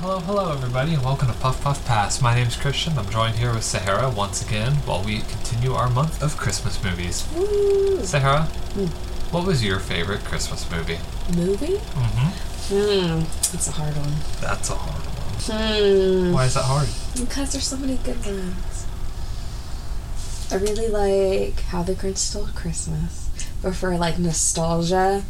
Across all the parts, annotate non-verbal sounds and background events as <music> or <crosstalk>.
hello, hello, everybody, and welcome to Puff Puff Pass. My name's Christian. I'm joined here with Sahara once again while we continue our month of Christmas movies. Woo. Sahara, what was your favorite Christmas movie? Movie? Mm-hmm. Hmm. It's a hard one. That's a hard one. Hmm. Why is that hard? Because there's so many good ones. I really like How the Grinch Stole Christmas. But for like nostalgia,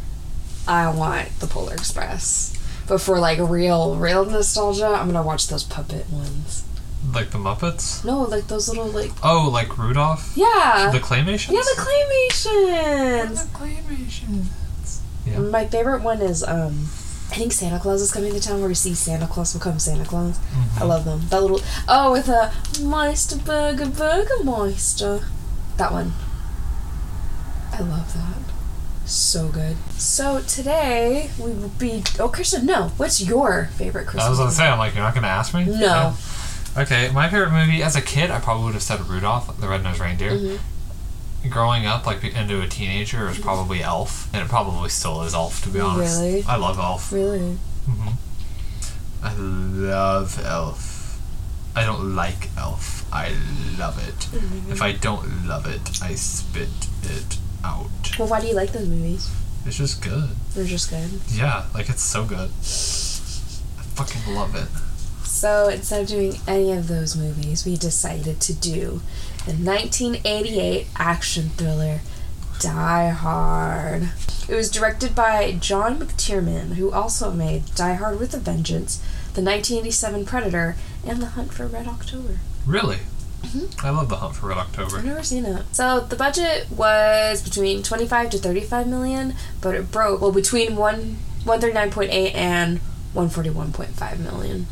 I want The Polar Express. But for like real, real nostalgia, I'm gonna watch those puppet ones. Like the Muppets? No, like those little like Oh, like Rudolph? yeah, The Claymations? yeah, the claymations. The Claymations. Yeah. My favorite one is um, I think Santa Claus is coming to town where we see Santa Claus become Santa Claus. I love them. That little oh with a Meister Burger Burger Meister. That one. I love that. So good. So today we will be oh Christian, no. What's your favorite Christmas? I was gonna say, I'm like, you're not gonna ask me? No. Yeah. Okay, my favorite movie as a kid, I probably would have said Rudolph, the Red-Nosed Reindeer. Mhm. Growing up, like into a teenager, it was probably Elf, and it probably still is Elf, to be honest. Really? I love Elf. Really? hmm I love Elf. I don't like Elf. I love it. If I don't love it, I spit it out. Well, why do you like those movies? It's just good. They're just good. Yeah, like it's so good. I fucking love it. So instead of doing any of those movies, we decided to do the 1988 action thriller Die Hard. It was directed by John McTiernan, who also made Die Hard with a Vengeance, the 1987 Predator, and The Hunt for Red October. Really? Mm-hmm. I love The Hunt for Red October. I've never seen it. So the budget was between 25 to 35 million, but it broke well between one 139.8 and 141.5 million.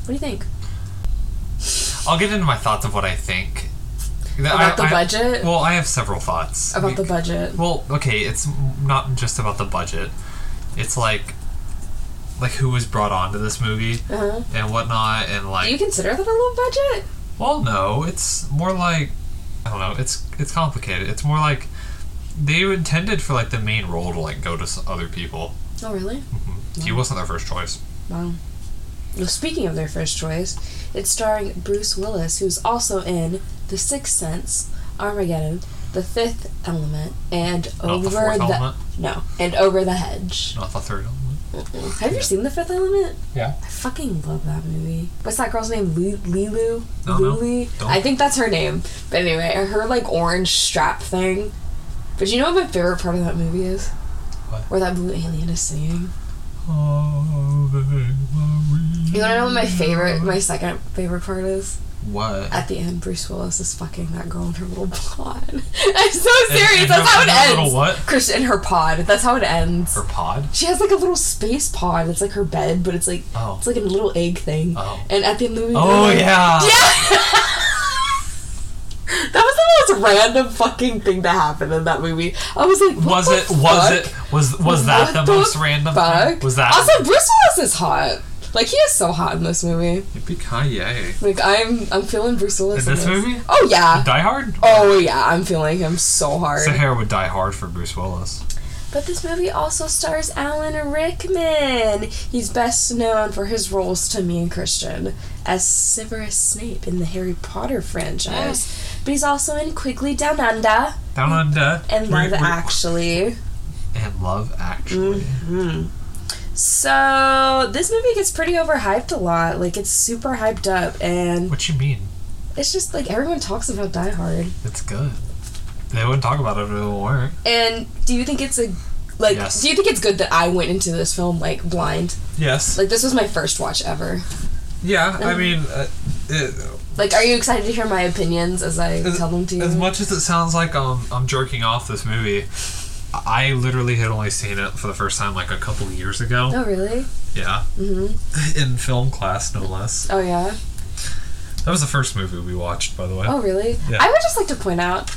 What do you think I'll get into my thoughts of what I think. about the I- I- budget? Well, I have several thoughts. about the budget. Well, okay, it's not just about the budget. It's like, like who was brought onto this movie Uh-huh. and whatnot, and like. Do you consider that a low budget? Well, no, it's more like, I don't know. It's it's complicated. It's more like they intended for like the main role to like go to other people. Oh, really? Mm-hmm. He wasn't their first choice. Wow. Well, speaking of their first choice, it's starring Bruce Willis, who's also in The Sixth Sense, Armageddon, The Fifth Element, and Not Over the the element. no, and Over the Hedge. Not the third element. Have you seen The Fifth Element? Yeah. I fucking love that movie. What's that girl's name? Li- Lilu? Don't know. Luli? Don't. I think that's her name. But anyway, her like orange strap thing. But you know what my favorite part of that movie is? What? Where that blue alien is singing. You wanna know what my favorite, my second favorite part is? What? At the end, Bruce Willis is fucking that girl in her little pod. <laughs> I'm so serious. in That's her- how it ends. little what? Chris in her pod. That's how it ends. Her pod? She has like a little space pod. It's like her bed, but it's like Oh. it's like a little egg thing. Oh. And at the end of the movie, Oh like- yeah. Yeah. <laughs> that was the most random fucking thing to happen in that movie. I was like, Was the it? Was it? Was was that What the, most random? fuck? Thing? Was that? Also, Bruce Willis is hot. Like he is so hot in this movie. Yippee Like I'm, I'm feeling Bruce Willis In in this movie? Oh yeah. Die Hard. Oh yeah, I'm feeling him so hard. Sahara would die hard for Bruce Willis. But this movie also stars Alan Rickman. He's best known for his roles to me and Christian as Severus Snape in the Harry Potter franchise. <gasps> But he's also in Quigley Down Under Down Under. and Love Actually. And Love Actually. hmm So this movie gets pretty overhyped a lot. Like it's super hyped up, and What you mean? it's just like everyone talks about Die Hard. It's good. They wouldn't talk about it if it weren't. And do you think it's a like? Yes. Do you think it's good that I went into this film like blind? Yes. Like this was my first watch ever. Yeah. I mean, uh, it, Like, are you excited to hear my opinions as I tell them to you? as much as it sounds like um, I'm jerking off this movie, I literally had only seen it for the first time like a couple years ago. oh, really? Yeah. Mm-hmm. In film class, no less. Oh, yeah. That was the first movie we watched, by the way. Oh, really? Yeah. I would just like to point out,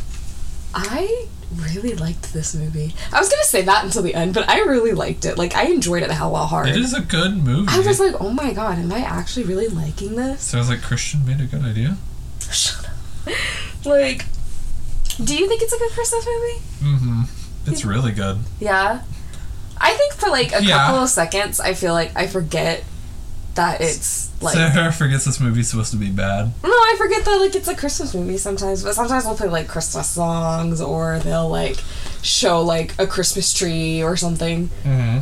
I really liked this movie. I was gonna say that until the end, but I really liked it. Like, I enjoyed it a hella hard. It is a good movie. I was like, oh my god, am I actually really liking this? Sounds like Christian made a good idea. <laughs> Shut up. <laughs> Like, do you think it's a good Christmas movie? Mm-hmm. It's really good. Yeah. I think for like a Yeah. couple of seconds, I feel like I forget that it's like Sarah forgets this movie's supposed to be bad. No, I forget that like it's a Christmas movie sometimes, but sometimes they'll play like Christmas songs or they'll like show like a Christmas tree or something. Mm-hmm.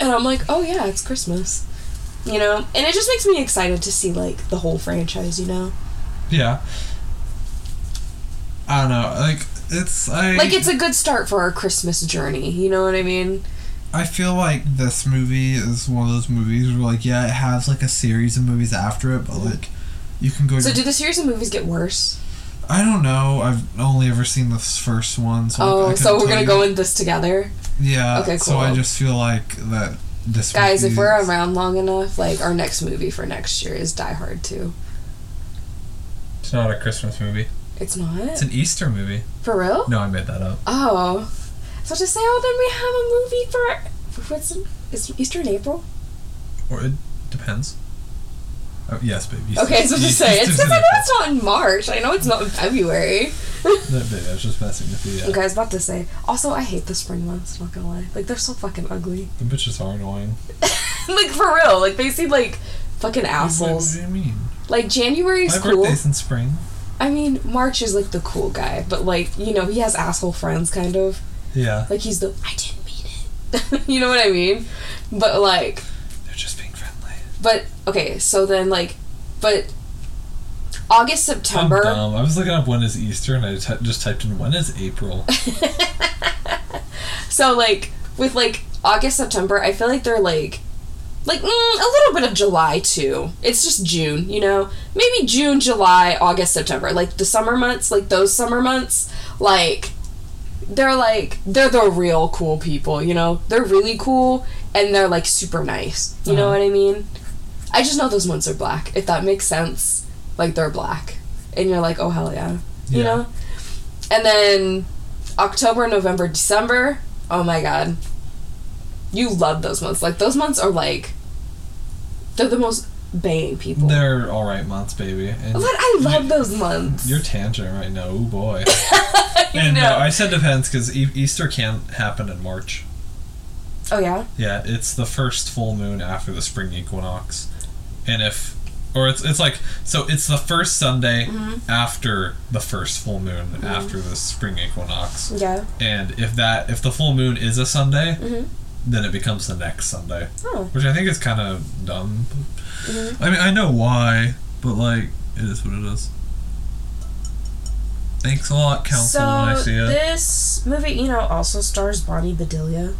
And I'm like, "Oh yeah, it's Christmas." You know? And it just makes me excited to see like the whole franchise, you know? Yeah. I don't know. Like it's I Like it's a good start for our Christmas journey, you know what I mean? I feel like this movie is one of those movies where like yeah, it has like a series of movies after it, but like you can go So to do the series of movies get worse? I don't know. I've only ever seen this first one, so I- I Oh, couldn't so we're gonna you. go in this together. Yeah. Okay, Cool. So I just feel like that this Guys, if we're around long enough, like our next movie for next year is Die Hard 2. It's not a Christmas movie. It's not? It's an Easter movie. For real? No, I made that up. Oh. So to say, oh, then we have a movie for. What's in, is Easter in April? Or it depends. Oh, yes, baby. Easter- Okay, so to say it's because I know it's not in March. I know it's not in February. <laughs> No, baby, I was just messing with you. Yeah. Okay, I was about to say. Also, I hate the spring months. Not gonna lie, like they're so fucking ugly. The bitches are annoying. <laughs> like for real, like they seem like fucking assholes. What, assholes. do you mean? Like January's My cool. My birthday's in spring. I mean, March is like the cool guy, but like you know he has asshole friends, kind of. Yeah. Like he's the I didn't mean it. <laughs> you know what I mean? But like They're just being friendly. But okay, so then like, but August September. I'm dumb. I was looking up when is Easter, and I just typed in when is April. <laughs> So like with like August September, I feel like they're like, like mm, a little bit of July too. It's just June, you know, maybe June, July, August, September, like the summer months, like those summer months, like. They're like they're the real cool people, you know. They're really cool and they're like super nice. You know Uh-huh. what I mean? I just know those months are black. If that makes sense, like they're black, and you're like, oh hell yeah, you Yeah. know. And then October, November, December. Oh my god, you love those months. Like those months are like they're the most banging people. They're all right months, baby. And but I love those months. You're tangent right now. Oh boy. <laughs> You and know. uh, I said depends because e- Easter can't happen in March. oh yeah. Yeah, it's the first full moon after the spring equinox, and if, or it's it's like so it's the first Sunday Mm-hmm. after the first full moon after the spring equinox, Yeah. and if that if the full moon is a Sunday, Mhm. Then it becomes the next Sunday, Oh. which I think is kind of dumb. Mhm. I mean, I know why, but like it is what it is. Thanks a lot, Council. So when I see it. this movie, you know, also stars Bonnie Bedelia,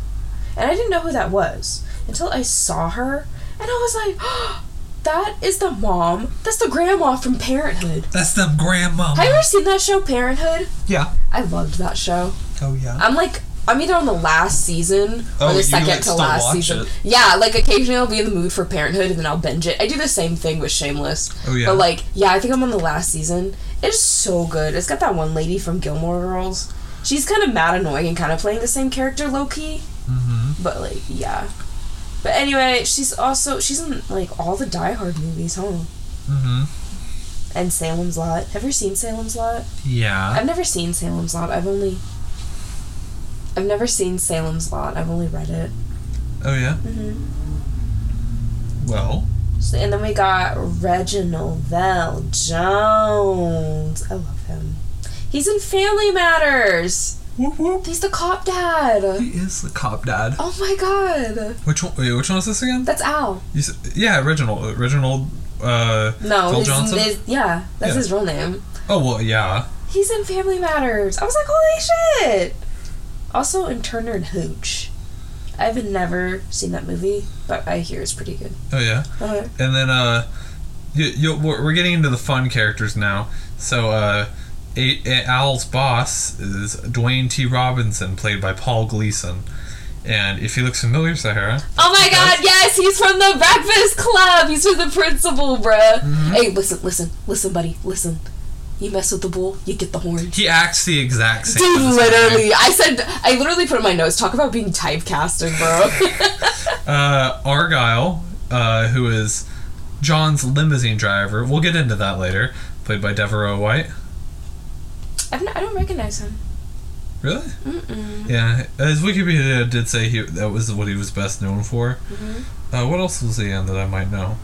and I didn't know who that was until I saw her, and I was like, <gasps> "That is the mom. That's the grandma from Parenthood." That's the grandma. Have you ever seen that show, Parenthood? Yeah. I loved that show. Oh yeah. I'm like, I'm either on the last season Oh, or the second like, to last season. it? Yeah, like occasionally I'll be in the mood for Parenthood and then I'll binge it. I do the same thing with Shameless. Oh, yeah. But like, yeah, I think I'm on the last season. It's so good. It's got that one lady from Gilmore Girls. She's kind of mad annoying and kind of playing the same character low key. Mm-hmm. But like, yeah. But anyway, she's also she's in like all the Die Hard movies, huh? Mm-hmm. And Salem's Lot. Have you seen Salem's Lot? Yeah. I've never seen Salem's Lot. I've only I've never seen Salem's Lot. I've only read it. Oh yeah. Mm-hmm. Well. So, and then we got Reginald Val Jones. I love him. He's in Family Matters. Whoop whoop. He's the cop dad. He is the cop dad. Oh my god. Which one? Wait, which one is this again? That's Al. You said, yeah, original, original. Uh. No, Phil his, Johnson? his- yeah, that's Yeah. his real name. Oh well, yeah. He's in Family Matters. I was like, holy shit. Also in Turner and Hooch. I've never seen that movie, but I hear it's pretty good. Oh yeah. Okay. And then uh, you, you we're we're getting into the fun characters now. So uh, Al's boss is Dwayne T. Robinson, played by Paul Gleason. And if he looks familiar, Sahara. Oh my god, yes, he's from the Breakfast Club. He's from the principal, bruh. Mm-hmm. Hey, listen, listen, listen, buddy, listen. You mess with the bull, you get the horn. He acts the exact same. Dude, as literally, I said, I literally put in my notes, talk about being typecasted, bro. <laughs> uh, Argyle, uh, who is John's limousine driver. We'll get into that later. Played by De'voreaux White. I've n- I don't recognize him. Really? Mm-mm. Yeah. His Wikipedia did say he that was what he was best known for. Mm-hmm. Uh, what else was he in that I might know?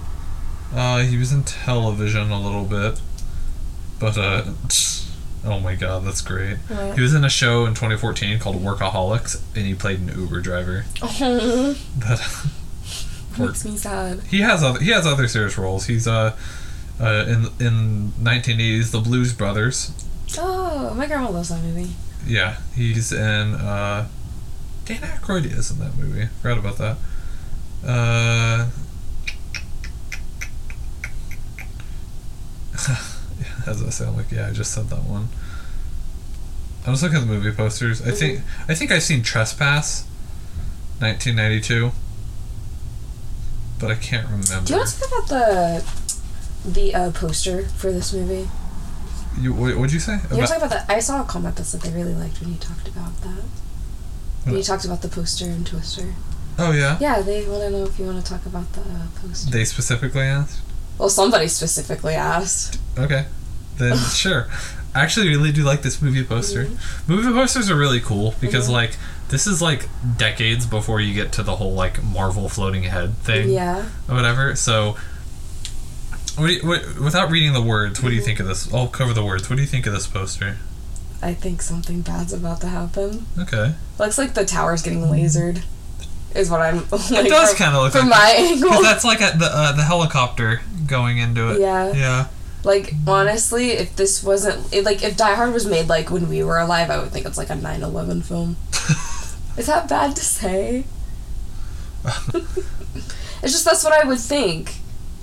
Uh, he was in television a little bit, but uh, oh my god, that's great. What? He was in a show in 2014 called Workaholics, and he played an Uber driver. Oh, <laughs> But makes me sad. he has other he has other serious roles. He's uh, uh in in 1980s The Blues Brothers. Oh, my grandma loves that movie. Yeah, he's in uh, Dan Aykroyd is in that movie. Forgot about that. Uh. <laughs> <laughs> As I sound like yeah, I just said that one. I was looking at the movie posters. I think I think I've seen Trespass, 1992, but I can't remember. Do you want to talk about the the uh, poster for this movie? You what, what'd you say? You About- talk about that? I saw a comment that said they really liked when you talked about that. When you talked about the poster and Twister. oh yeah, Yeah, they want to know if you want to talk about the uh, poster. they specifically asked. well, somebody specifically asked. Okay, then <laughs> sure. I actually really do like this movie poster. Movie posters are really cool because Mhm. like this is like decades before you get to the whole like Marvel floating head thing Yeah. or whatever. So, what what, without reading the words, what do you think of this? I'll cover the words. What do you think of this poster? I think something bad's about to happen. Okay, Looks like the tower's getting lasered. Is what I'm. <laughs> Like, it does kind of look from like my angle. that's like a, the uh, the helicopter going into it. Yeah. Yeah. Like honestly, if this wasn't it, like if Die Hard was made like when we were alive, I would think it's like a 9/11 film. <laughs> Is that bad to say? <laughs> it's just that's what I would think.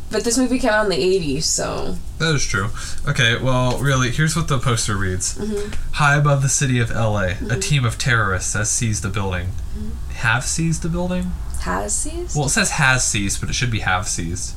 But this movie came out in the 80s, so That is true. Okay, well, really, here's what the poster reads Mhm. High above the city of LA, a team of terrorists has seized the building. Have seized the building? has seized. Well, it says has seized, but it should be have seized.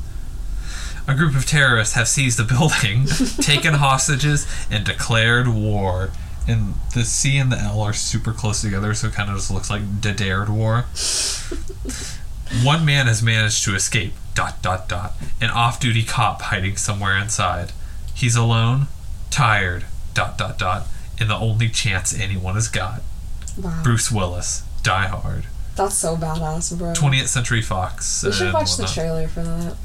A group of terrorists have seized the <laughs> building, taken hostages, and declared war. And the C and the L are super close together, so it kind of just looks like the dared war. <laughs> One man has managed to escape. Dot dot dot. An off-duty cop hiding somewhere inside. He's alone, tired. Dot dot dot. And the only chance anyone has got. wow, Bruce Willis. Die Hard. that's so badass, bro. 20th Century Fox. we should watch the trailer for that.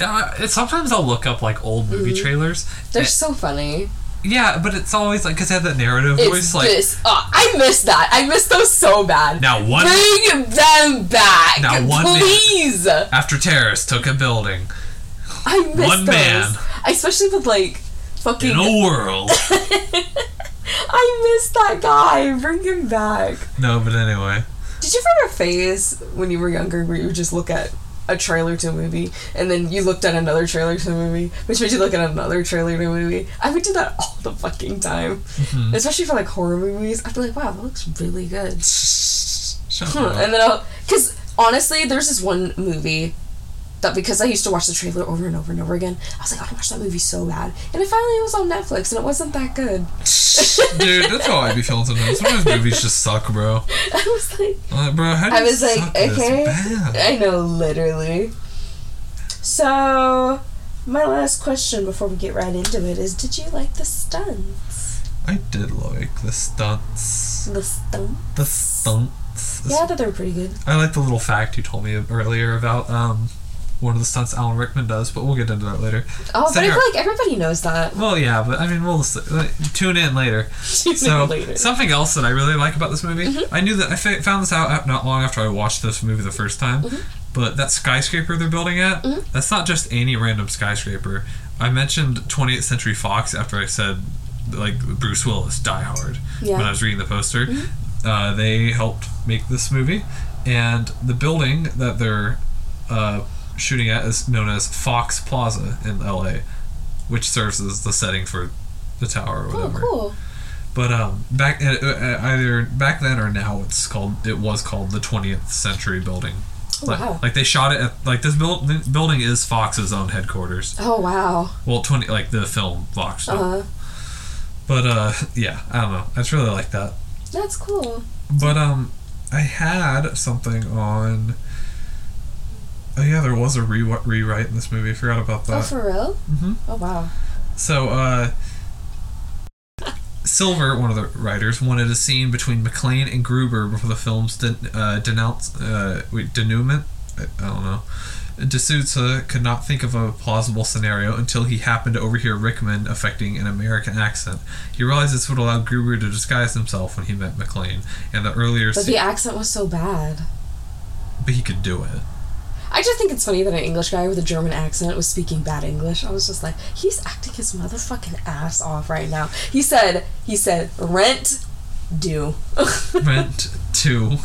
Uh, sometimes I'll look up like old movie Mhm. trailers. They're Eh, so funny. yeah, but it's always like because they have that narrative It's voice. Like this. Oh, I miss that. I miss those so bad. now one Bring them back, Now, one man- please. after terrorists took a building I missed One those. man. especially with like fucking. in a world. <laughs> I miss that guy. Bring him back. no, but anyway, Did you ever have a phase when you were younger where you would just look at a trailer to a movie and then you looked at another trailer to a movie, which made you look at another trailer to a movie? I would do that <laughs> all the fucking time, Mhm. especially for like horror movies. I'd be like, wow, that looks really good. Huh, <laughs> and then I'll, because honestly, there's this one movie that because I used to watch the trailer over and over and over again, I was like, I want to watch that movie so bad. And it finally was on Netflix and it wasn't that good. <laughs> Dude, that's how I be feeling sometimes. Sometimes movies just suck, bro. <laughs> I was like, bro, how do I was like, okay. I know, literally. So, my last question before we get right into it is Did you like the stunts? I did like the stunts. The stunts? The stunts. Yeah, I thought they were pretty good. I like the little fact you told me earlier about um one of the stunts Alan Rickman does, but we'll get into that later. Oh, but I feel like everybody knows that. Well, yeah, but I mean, we'll just, uh, tune in later. <laughs> tune So later. something else that I really like about this movie, Mm-hmm. I knew that I found this out not long after I watched this movie the first time. Mm-hmm. But that skyscraper they're building at, that's not just any random skyscraper. I mentioned 20th Century Fox after I said like Bruce Willis, Die Hard, Yeah. Mm-hmm. when I was reading the poster. Uh, they helped make this movie, and the building that they're uh, shooting at is known as Fox Plaza in LA, which serves as the setting for the tower or Oh, whatever. cool. But um, back uh, uh, either back then or now, it's called it was called the 20th Century Building. Oh, Like, wow. like they shot it at like this build, building is Fox's own headquarters. Oh, wow. Well, 20 like the film Fox. Uh huh. But uh, yeah, I don't know. I just really like that. That's cool. But um, I had something on. Oh yeah, there was a re- rewrite in this movie. I forgot about that. Oh, for real? Mhm. Oh, wow. So, uh, Silver, one of the writers, wanted a scene between McClane and Gruber before the film's den- uh, denounce uh, wait, denouement. I, I don't know. de Souza could not think of a plausible scenario until he happened to overhear Rickman affecting an American accent. He realized this would allow Gruber to disguise himself when he met McClane, and the earlier But the accent was so bad. but he could do it. I just think it's funny that an English guy with a German accent was speaking bad English. I was just like, he's acting his motherfucking ass off right now. He said, he said, rent, due. <laughs> Meant to.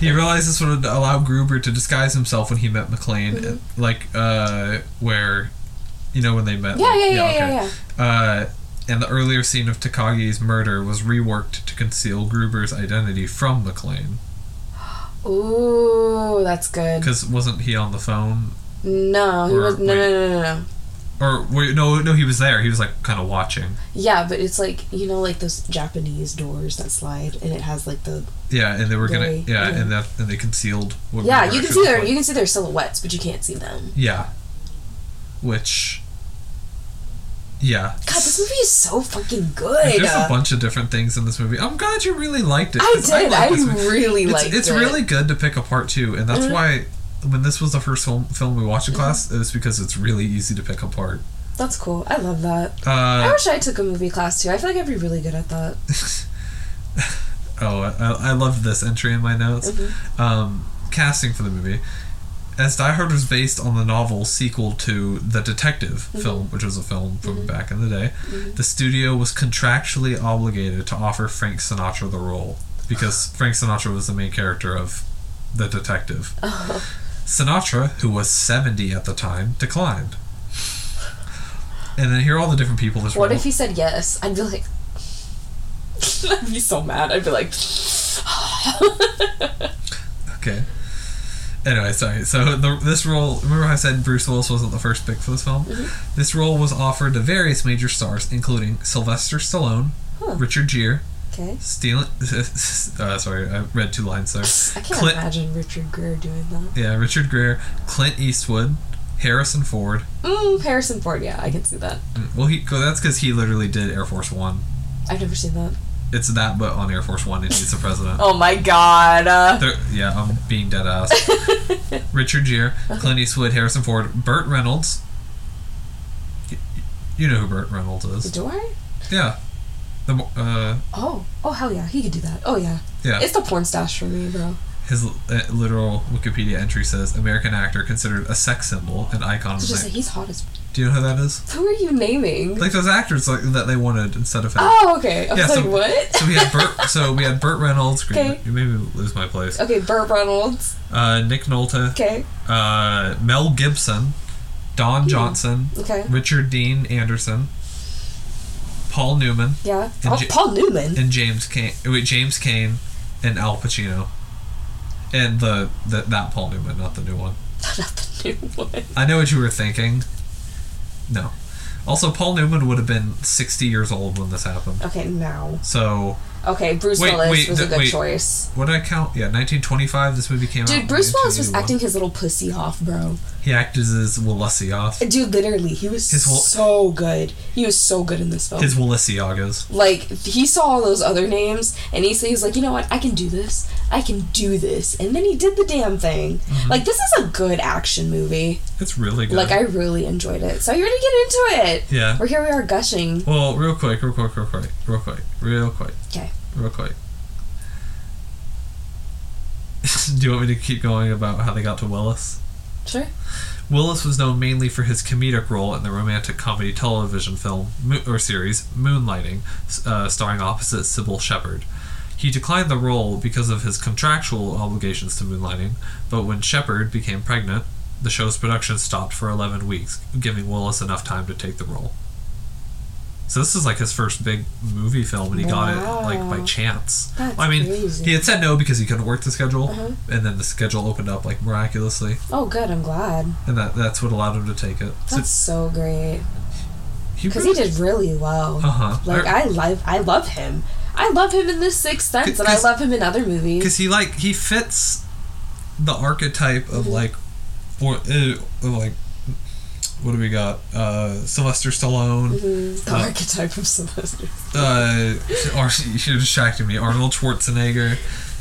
He realized this would allow Gruber to disguise himself when he met McClane, Mm-hmm. like uh, where, you know, when they met. Yeah, like- yeah, yeah, yeah, okay. Uh, and the earlier scene of Takagi's murder was reworked to conceal Gruber's identity from McClane. Ooh, that's good. Because wasn't he on the phone? No, he Or- was no, no, wait. no, no, no. Or wait, no, no, he was there. He was like kind of watching. Yeah, but it's like you know, like those Japanese doors that slide, and it has like the Yeah, and they were gonna. Very- yeah, yeah. and mm. that and they concealed. What yeah. You can see their looked you can see their silhouettes, but you can't see them. Yeah. Which. Yeah. God, this movie is so fucking good. There's a bunch of different things in this movie. I'm glad you really liked it. I did. I, movie. really It's, liked it's it. really good to pick apart too, and that's Mhm. why when this was the first film film we watched in Mm-hmm. class, it was because it's really easy to pick apart. That's cool. I love that. I Uh, wish I took a movie class too. I feel like I'd be really good at that. <laughs> oh, I, I loved this entry in my notes. Mhm. Um, casting for the movie. As Die Hard was based on the novel sequel to The Detective Mm-hmm. film, which was a film from back in the day, the studio was contractually obligated to offer Frank Sinatra the role because <sighs> Frank Sinatra was the main character of The Detective. <laughs> Sinatra, who was 70 at the time, declined. And then here are all the different people What role- if he said yes? I'd be like, <laughs> I'd be so mad. I'd be like, <sighs> <sighs> Okay. Anyway, sorry. So the, this role, remember I said Bruce Willis wasn't the first pick for this film? Mm-hmm. This role was offered to various major stars, including Sylvester Stallone, Huh. Richard Gere, okay. Steele. <laughs> Uh, sorry, I read two lines there. <laughs> I can't Clint, imagine Richard Gere doing that. yeah, Richard Gere, Clint Eastwood, Harrison Ford. Mm, Harrison Ford. Yeah, I can see that. Mm, Well, he that's because he literally did Air Force One. I've never seen that. It's that, but on Air Force One, and he's the president. Oh my god. Uh, There- yeah, I'm being dead ass. <laughs> Richard Gere, Clint Eastwood, Harrison Ford, Burt Reynolds. You know who Burt Reynolds is? do I? Yeah. The uh Oh, oh hell yeah, he could do that. Oh yeah, yeah. it's the porn stash for me, bro. His uh, literal Wikipedia entry says American actor considered a sex symbol, an icon. It's Of just the like he's hot as. Do you know who that is? Who are you naming? Like those actors like that they wanted instead of him. oh, okay. I Yeah, like, so- what? So we had Burt. So we had Burt Reynolds. Okay. You made me lose my place. okay, Burt Reynolds. Uh, Nick Nolte. Okay, Uh, Mel Gibson. Don Johnson. okay, Richard Dean Anderson, Paul Newman, yeah. Oh, J- Paul Newman. and James Caan. Wait, James Caan, and Al Pacino, and the, the that Paul Newman, not the new one. <laughs> Not the new one. I know what you were thinking. No. Also, Paul Newman would have been sixty years old when this happened. Okay, now. So, Okay, Bruce Wait, Willis wait, was a good wait. choice. what did I count? Yeah, nineteen twenty-five. This movie came out. Dude, Bruce Willis was acting his little pussy off, bro. He acted as Willisiov. Dude, literally, he was His Will- so good. He was so good in this film. His Willisiagas. like he saw all those other names and he, he was like you know what i can do this i can do this and then he did the damn thing Mm-hmm. like this is a good action movie It's really good. like i really enjoyed it so you're gonna get into it yeah. we're here we are gushing Well, real quick, real quick, real quick, real quick, real quick. Real quick. <laughs> Do you want me to keep going about how they got to Willis? sure Willis was known mainly for his comedic role in the romantic comedy television film or series Moonlighting, uh, starring opposite Cybill Shepherd. He declined the role because of his contractual obligations to Moonlighting, but when Shepherd became pregnant, the show's production stopped for 11 weeks, giving Willis enough time to take the role. So this is like his first big movie film, and he got it like by chance. That's I mean, crazy. he had said no because he couldn't work the schedule, Uh-huh. and then the schedule opened up like miraculously oh good i'm glad and that that's what allowed him to take it. So that's so great he because he did really well Uh huh. like i love i love him i love him in The sixth sense and I love him in other movies because he like he fits the archetype of Mhm. like, or uh, like, what do we got? Uh, Sylvester Stallone. Mhm. the uh, archetype of sylvester Uh, or you should have distracted me. Arnold Schwarzenegger.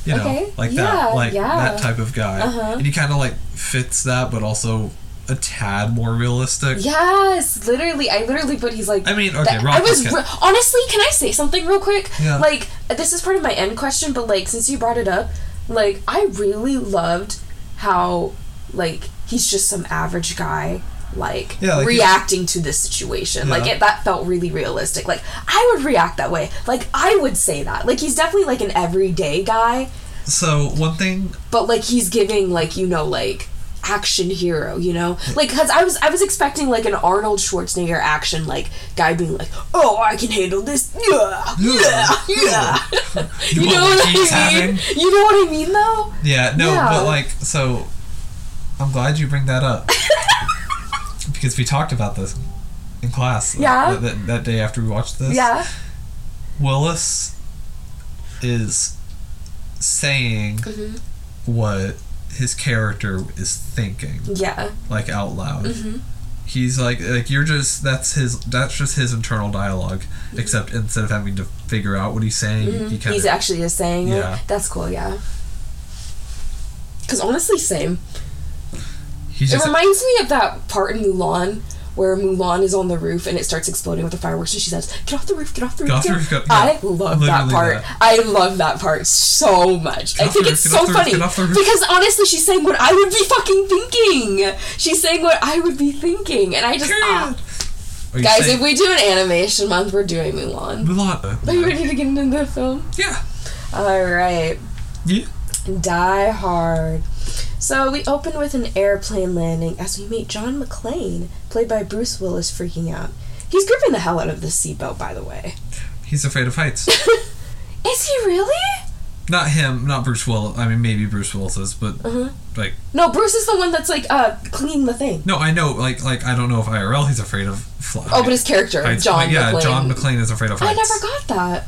You know, Okay. like Yeah, that, like yeah. that type of guy, Uh-huh. and he kind of like fits that, but also a tad more realistic. Yes, literally. I literally put he's like. I mean, okay, that- I was was re- honestly. Can I say something real quick? Yeah. Like this is part of my end question, but like since you brought it up, like I really loved how like he's just some average guy. Like, Yeah, like, reacting to this situation, like it, that felt really realistic. Like I would react that way. Like I would say that. Like he's definitely like an everyday guy, So one thing, but like he's giving like you know like action hero you know? Like because i was i was expecting like an arnold schwarzenegger action like guy being like oh i can handle this. Yeah. Yeah. Yeah. <laughs> You want know what what i mean? having? you know what i mean though? Yeah, no, Yeah. but like, so I'm glad you bring that up <laughs> because we talked about this in class. Yeah. that, that, that day after we watched this. yeah Willis is saying Mhm. what his character is thinking, yeah like out loud. Mhm. He's like, like you're just that's his that's just his internal dialogue. Except instead of having to figure out what he's saying, he kind Mm-hmm. he's of actually just saying Yeah. it that's cool yeah because honestly same he's It reminds me of that part in Mulan where Mulan is on the roof and it starts exploding with the fireworks and she says, "Get off the roof! Get off the roof!" Get off the roof, get- I love literally that part. that. I love that part so much. I think the it's so roof, funny get roof. because honestly, she's saying what I would be fucking thinking. She's saying what I would be thinking, and I just ah. Guys, saying- if we do an animation month, we're doing Mulan. Mulan. Are you ready to get into the film? Yeah. All right. Yeah. Die Hard. So we open with an airplane landing as we meet John McClane, played by Bruce Willis, freaking out. He's gripping the hell out of this seatbelt, by the way. He's afraid of heights. <laughs> Is he really? not him, not Bruce Willis. I mean, maybe Bruce Willis is, but Uh-huh. like, No, Bruce is the one that's like uh cleaning the thing. no, I know. Like, like I don't know if IRL he's afraid of. Fly, Oh, but his character, heights, John but yeah, McClane. John McClane is afraid of heights. I never got that.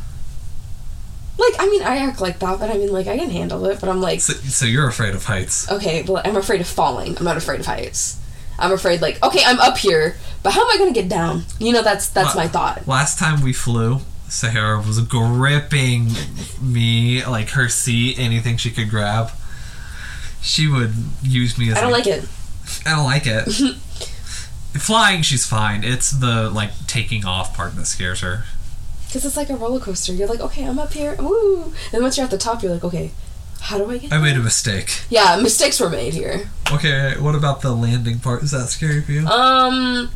Like, I mean, I act like that, but I mean, like, I can handle it. But I'm like, So, so you're afraid of heights. okay, well, I'm afraid of falling. I'm not afraid of heights. I'm afraid, like, okay, I'm up here, but how am I gonna get down? You know, that's that's La- my thought. Last time we flew, Sahara was gripping me like her seat, anything she could grab. She would use me as I don't like it. I don't like it. <laughs> Flying, she's fine. It's the like taking off part that scares her. Because it's like a roller coaster. You're like, okay, I'm up here, woo! And once you're at the top, you're like, okay, how do I get? I made a mistake. Yeah, mistakes were made here. Okay, what about the landing part? Is that scary for you? Um,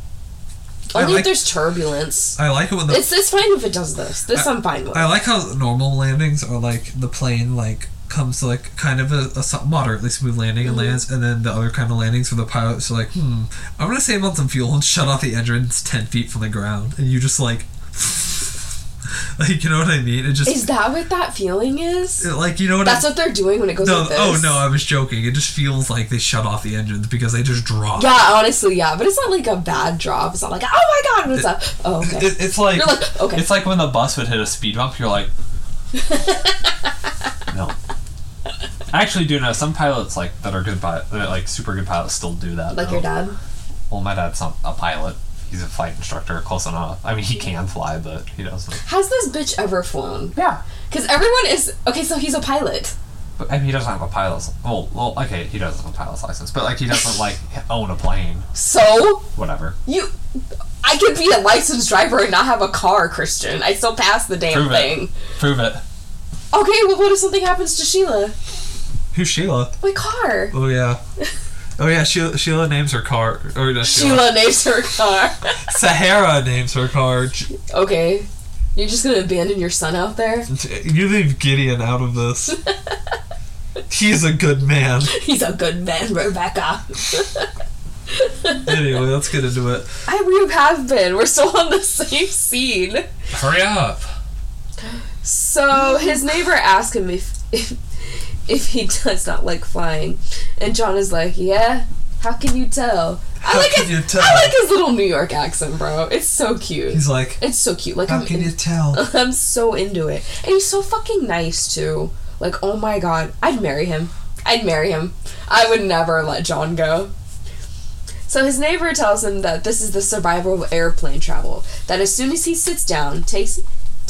I only like- if there's turbulence. I like it when the It's it's fine if it does this. This I, am fine with. I like how normal landings are like the plane like comes to like kind of a, a moderately smooth landing and Mhm. lands, and then the other kind of landings where the pilots are like, hmm, I'm gonna save on some fuel and shut off the engines ten feet from the ground, and you just like, <laughs> <laughs> like you know what I mean? It just is that what that feeling is? it, like you know what That's I. what they're doing when it goes no, like this. oh no, I was joking. It just feels like they shut off the engines because they just drop. Yeah, honestly, yeah, but it's not like a bad drop. It's not like, oh my god, what's up? Oh, okay. It, it's like, You're like, okay. it's like when the bus would hit a speed bump. You're like, <laughs> no. I actually do know some pilots like that are good pilot, like super good pilots still do that. like though. your dad. Well, my dad's not a pilot. He's a flight instructor, close enough. I mean, he can fly, but he doesn't. Has this bitch ever flown? Yeah, Because everyone is okay. So he's a pilot. but I mean, he doesn't have a pilot's. Well, well, okay, he doesn't have a pilot's license, but like he doesn't like <laughs> own a plane. So Whatever. you, I could be a licensed driver and not have a car, Christian. I still pass the damn Prove thing. it. Prove it. Okay, well, what if something happens to Sheila? Who's Sheila? My car. Oh yeah. <laughs> Oh yeah, Sheila, Sheila names her car. Or not Sheila. Sheila names her car. <laughs> Sahara names her car. okay, you're just gonna abandon your son out there? You leave Gideon out of this. He's a good man. <laughs> He's a good man, Rebecca. <laughs> Anyway, let's get into it. I we have been. We're still on the same scene. Hurry up. So his neighbor asked him if if if he <laughs> does not like flying, and John is like, "Yeah, how can you tell?" I like can his, you tell? I like his little New York accent, bro. It's so cute. He's like, it's so cute. Like how I'm, can in- you tell? <laughs> I'm so into it, and he's so fucking nice too. Like, oh my god, I'd marry him. I'd marry him. I would never let John go. So his neighbor tells him that this is the survival of airplane travel. That as soon as he sits down, takes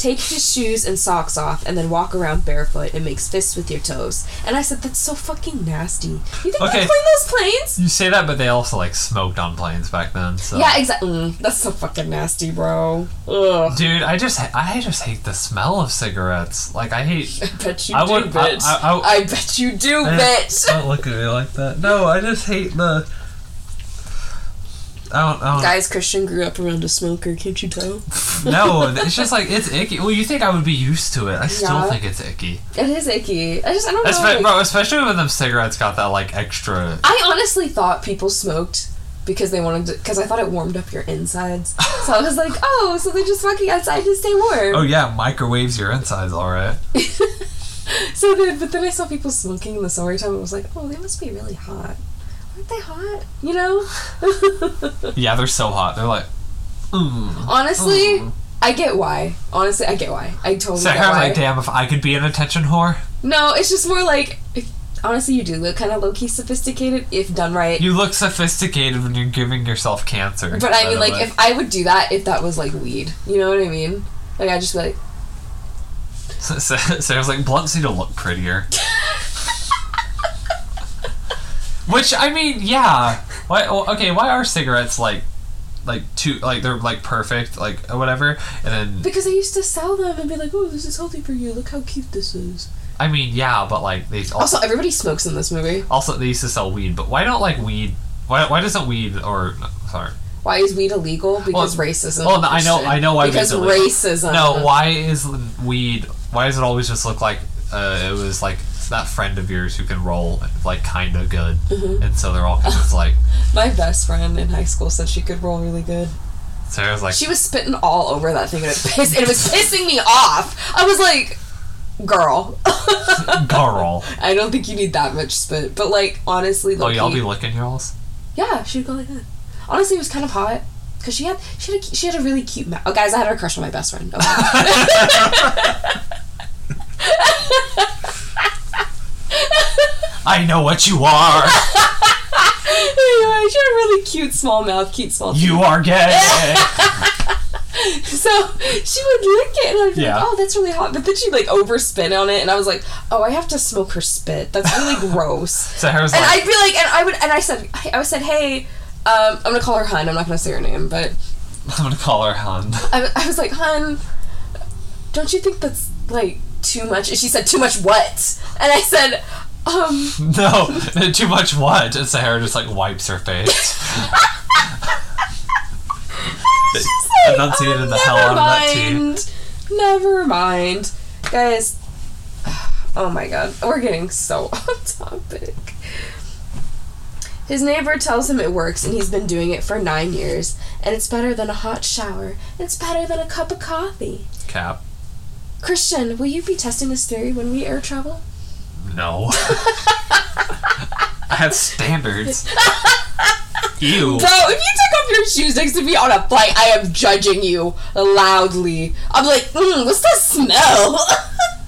take his shoes and socks off and then walk around barefoot and makes fists with your toes. And I said, that's so fucking nasty. You think Okay. they clean those planes? You say that, but they also like smoked on planes back then. So. Yeah, exactly. Mm, that's so fucking nasty, bro. Ugh. Dude, I just I just hate the smell of cigarettes. Like I hate. <laughs> I bet you I do, would- bitch. I- I- I bet you do, Eh, bitch. Don't look at me like that. No, I just hate the. I don't. I don't Guys, Christian grew up around a smoker, can't you tell? <laughs> No, it's just like it's icky. Well, you think I would be used to it? I still Yeah. think it's icky. It is icky. I just, I don't know. Espe- like- bro, especially when them cigarettes got that like extra. I honestly thought people smoked because they wanted to, because I thought it warmed up your insides. <laughs> So I was like, oh, so they're just walking outside to stay warm. Oh yeah, microwaves your insides, all right. <laughs> So then, but then I saw people smoking in the summertime and was like, oh, they must be really hot. Aren't they hot? You know? <laughs> Yeah, they're so hot. They're like. Mm. Honestly, Mm. I get why. Honestly, I get why. I totally So get I was why. like, damn, if I could be an attention whore, No, it's just more like, if, honestly, you do look kind of low key sophisticated if done right. you look sophisticated when you're giving yourself cancer. but I mean, like, way. if I would do that if that was like weed. You know what I mean? Like, I'd just be like, <laughs> So, so, so I was like, blunts need to look prettier. <laughs> Which I mean, yeah. Why? well, Okay, why are cigarettes like, like too like they're like perfect like or whatever? And then because I used to sell them and be like, oh, this is healthy for you. Look how cute this is. I mean, yeah, but like they also Also, everybody smokes in this movie. also they used to sell weed, but why don't like weed? Why, why doesn't weed or no, sorry? Why is weed illegal? Because Well- racism. well, no, I know- I know why Because racism. No, why is weed? Why does it always just look like uh, it was like that friend of yours who can roll like kind of good, Mm-hmm. and so they're all just like. <laughs> My best friend in high school said she could roll really good. So I was like, She was spitting all over that thing and it, pissed, and it was pissing me off. I was like, girl. <laughs> girl. I don't think you need that much spit. But, like, honestly, Oh, y'all be licking y'all's? yeah, she'd go like that. Honestly, it was kind of hot. Because she had, she, had a, she had a really cute mouth. Oh, guys, I had a crush on my best friend. <laughs> I know what you are. <laughs> had a really cute small mouth, cute small teeth. You are gay. <laughs> So she would lick it, and I'd be Yeah. like, "Oh, that's really hot." But then she'd like overspin on it, and I was like, "Oh, I have to smoke her spit. That's really <laughs> gross." So I was And like, I'd be like, and I would, and I said, I said, "Hey, um, I'm gonna call her Hun. I'm not gonna say her name, but I'm gonna call her Hun. I, I was like, Hun, don't you think that's like too much?" And she said, "Too much what?" And I said, "Um, <laughs> No, <laughs> too much what? And Sahara just like wipes her face. <laughs> like, Enunciated "Oh, the hell out of that tea. mind. Never mind, guys." Oh my god, we're getting so off topic. His neighbor tells him it works and he's been doing it for nine years, and it's better than a hot shower, it's better than a cup of coffee. Cap. Christian, will you be testing this theory when we air travel? No. <laughs> I have standards. you. Bro, if you take off your shoes next to me on a flight, I am judging you loudly. I'm like, mm, what's that smell? <laughs>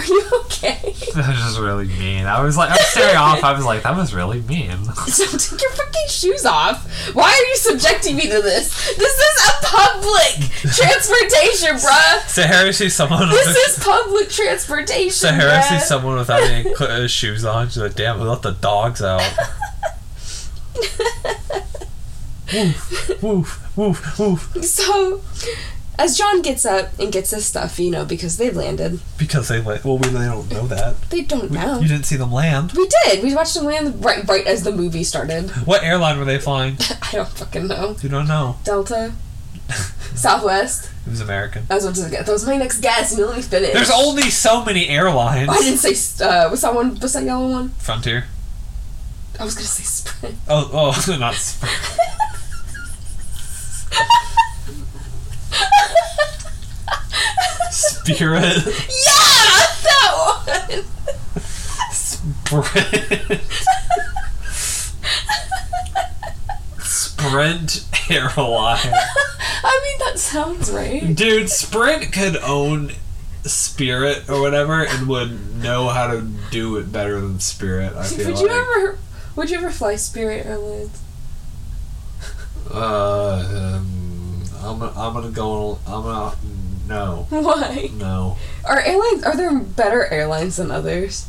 Are you okay? <laughs> That was just really mean. I was like, I was staring off. I was like, that was really mean. <laughs> So take your fucking shoes off. Why are you subjecting me to this? This is a public transportation, <laughs> bruh. Sahara sees someone. This is public transportation. Sahara bruh. sees someone without any cl- uh, shoes on. She's like, "Damn, we let the dogs out?" woof, woof, woof, woof. So, as John gets up and gets his stuff, you know, because they've landed, Because they like, well, we they don't know that. they don't know. You didn't see them land. We did. We watched them land right, right as the movie started. <laughs> What airline were they flying? <laughs> I don't fucking know. You don't know. Delta, <laughs> Southwest. It was American. I was about to get. That was my next guess. You let me finish. There's only so many airlines. Oh, I didn't say. Uh, what's that one? What's that yellow one? Frontier. I was gonna say Sprint. Oh, oh, not. Sp- Spirit. yeah, that one. Sprint. Sprint airline. I mean, that sounds right. Dude, Sprint could own Spirit or whatever and would know how to do it better than Spirit. I feel Would like. you ever? Would you ever fly Spirit Airlines? Uh, um, I'm gonna, I'm gonna go. I'm gonna no, <laughs> Why? no. Are airlines are there better airlines than others?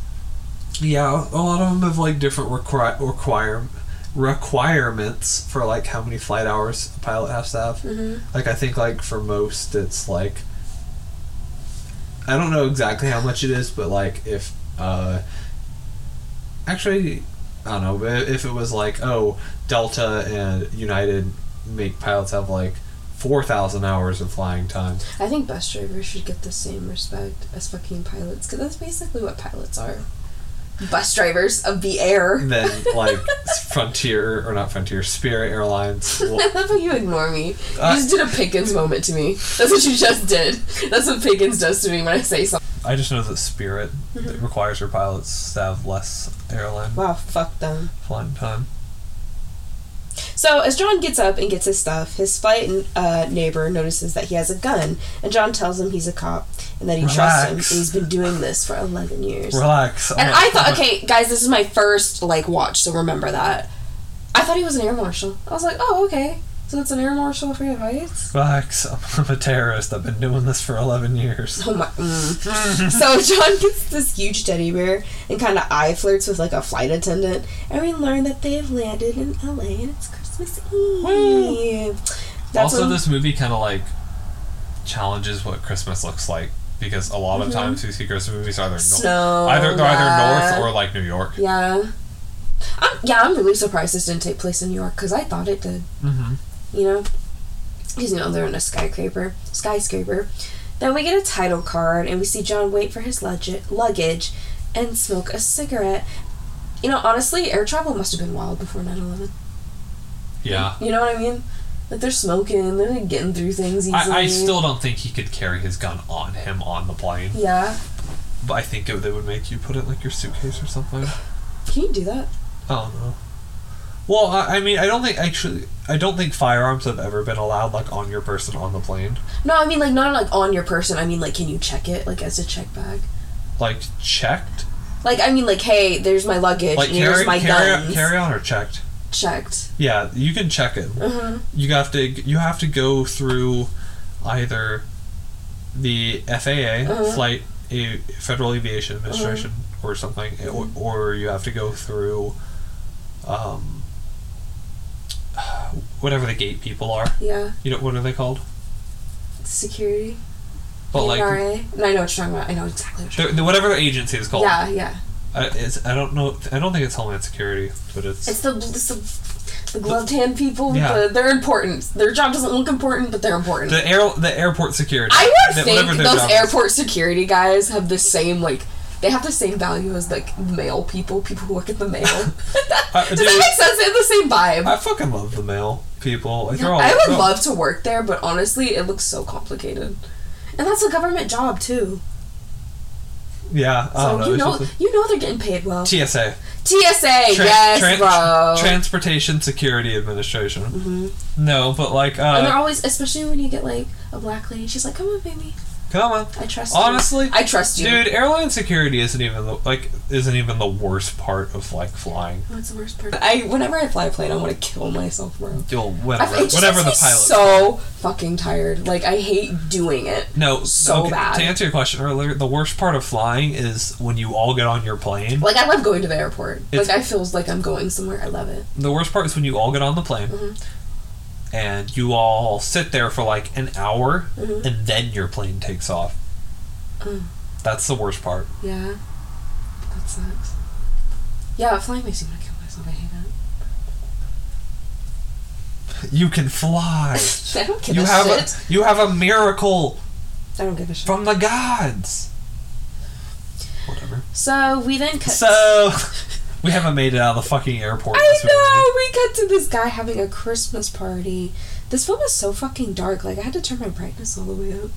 Yeah, a lot of them have like different require require requirements for like how many flight hours a pilot has to have. Mm-hmm. Like I think like for most it's like I don't know exactly how much it is, but like if uh actually I don't know, but if it was like oh Delta and United make pilots have like four thousand hours of flying time. I think bus drivers should get the same respect as fucking pilots because that's basically what pilots are. Bus drivers of the air. And then like Frontier or not Frontier, Spirit Airlines. will- <laughs> I love how you ignore me. You Uh, just did a Pickens moment to me. That's what you just did. That's what Pickens does to me when I say something. I just know that Spirit requires their pilots to have less airline Wow, fuck them. flying time. So as John gets up and gets his stuff, his flight uh, neighbor notices that he has a gun, and John tells him he's a cop and that he trusts him. And he's been doing this for eleven years. Relax. And I thought, okay, guys, this is my first like watch, so remember that. I thought he was an air marshal. I was like, oh, okay. So it's an air marshal for your fights. Relax. I'm a terrorist. I've been doing this for 11 years. Oh my. Mm. so John gets this huge teddy bear and kind of eye flirts with like a flight attendant, and we learn that they have landed in LA and it's Christmas Eve. That's also, when- this movie kind of like challenges what Christmas looks like because a lot of Mhm. times we see Christmas movies are either no- snow. either they're yeah. either north or like New York. Yeah. I'm, yeah, I'm really surprised this didn't take place in New York because I thought it did. Mm-hmm. You know, because you know they're in a skyscraper. Skyscraper. Then we get a title card and we see John wait for his luggage, luggage and smoke a cigarette. You know, honestly, air travel must have been wild before 9/11. Yeah. You know what I mean? Like they're smoking, they're like, getting through things easily. I, I still don't think he could carry his gun on him on the plane. Yeah. But I think it, they would make you put it in like your suitcase or something. Can you do that? I don't know. Well, I, I mean, I don't think actually, I don't think firearms have ever been allowed like on your person on the plane. No, I mean like not like on your person. I mean like can you check it like as a check bag? Like checked, Like I mean like hey, there's my luggage like and here's my carry, guns. carry on or checked. Checked. Yeah, you can check it. Uh-huh. You have to you have to go through either the FAA, Uh-huh. Flight a Federal Aviation Administration, or something, or, or you have to go through, um, whatever the gate people are. Yeah. You know what are they called? Security. But like NRA. No, I know what you're talking about. I know exactly what you're the, the, whatever the agency is called. Yeah, yeah. I, it's, I don't know. I don't think it's Homeland Security, but it's. It's the it's the, the gloved hand people. Yeah. The, they're important. Their job doesn't look important, but they're important. the air, the airport security. I would think those job is. airport security guys have the same like they have the same value as like mail people, people who work at the mail. Uh, <laughs> Does dude, that make sense? They have the same vibe. I fucking love the mail people. Like, they're all, I would they're- love to work there, but honestly, it looks so complicated. And that's a government job too. Yeah, I So don't know. you know, just you know they're getting paid well. TSA. TSA, Tra- yes, tran- bro. Transportation Security Administration. hmm No, but like, and they're uh, always, especially when you get like a black lady, she's like, "Come on, baby, come on. I trust Honestly, you. I trust you." dude, airline security isn't even the like isn't even the worst part of like flying. What's the worst part? I whenever I fly a plane, I want to kill myself, bro. I, whatever, it just whatever the pilot. so fucking tired. Like I hate doing it. no, so okay, bad. To answer your question earlier, the worst part of flying is when you all get on your plane. Like I love going to the airport. It's- like I feel like I'm going somewhere. I love it. The worst part is when you all get on the plane. Mhm. And you all sit there for like an hour, Mhm. and then your plane takes off. Mm. That's the worst part. Yeah, that sucks. Yeah, flying makes me want to kill myself. I hate You can fly. <laughs> I don't give you a have shit. a you have a miracle I don't give a shit. from the gods. Whatever. so we then cut. So we haven't made it out of the fucking airport. I know. We cut to this guy having a Christmas party. This film is so fucking dark. Like I had to turn my brightness all the way up.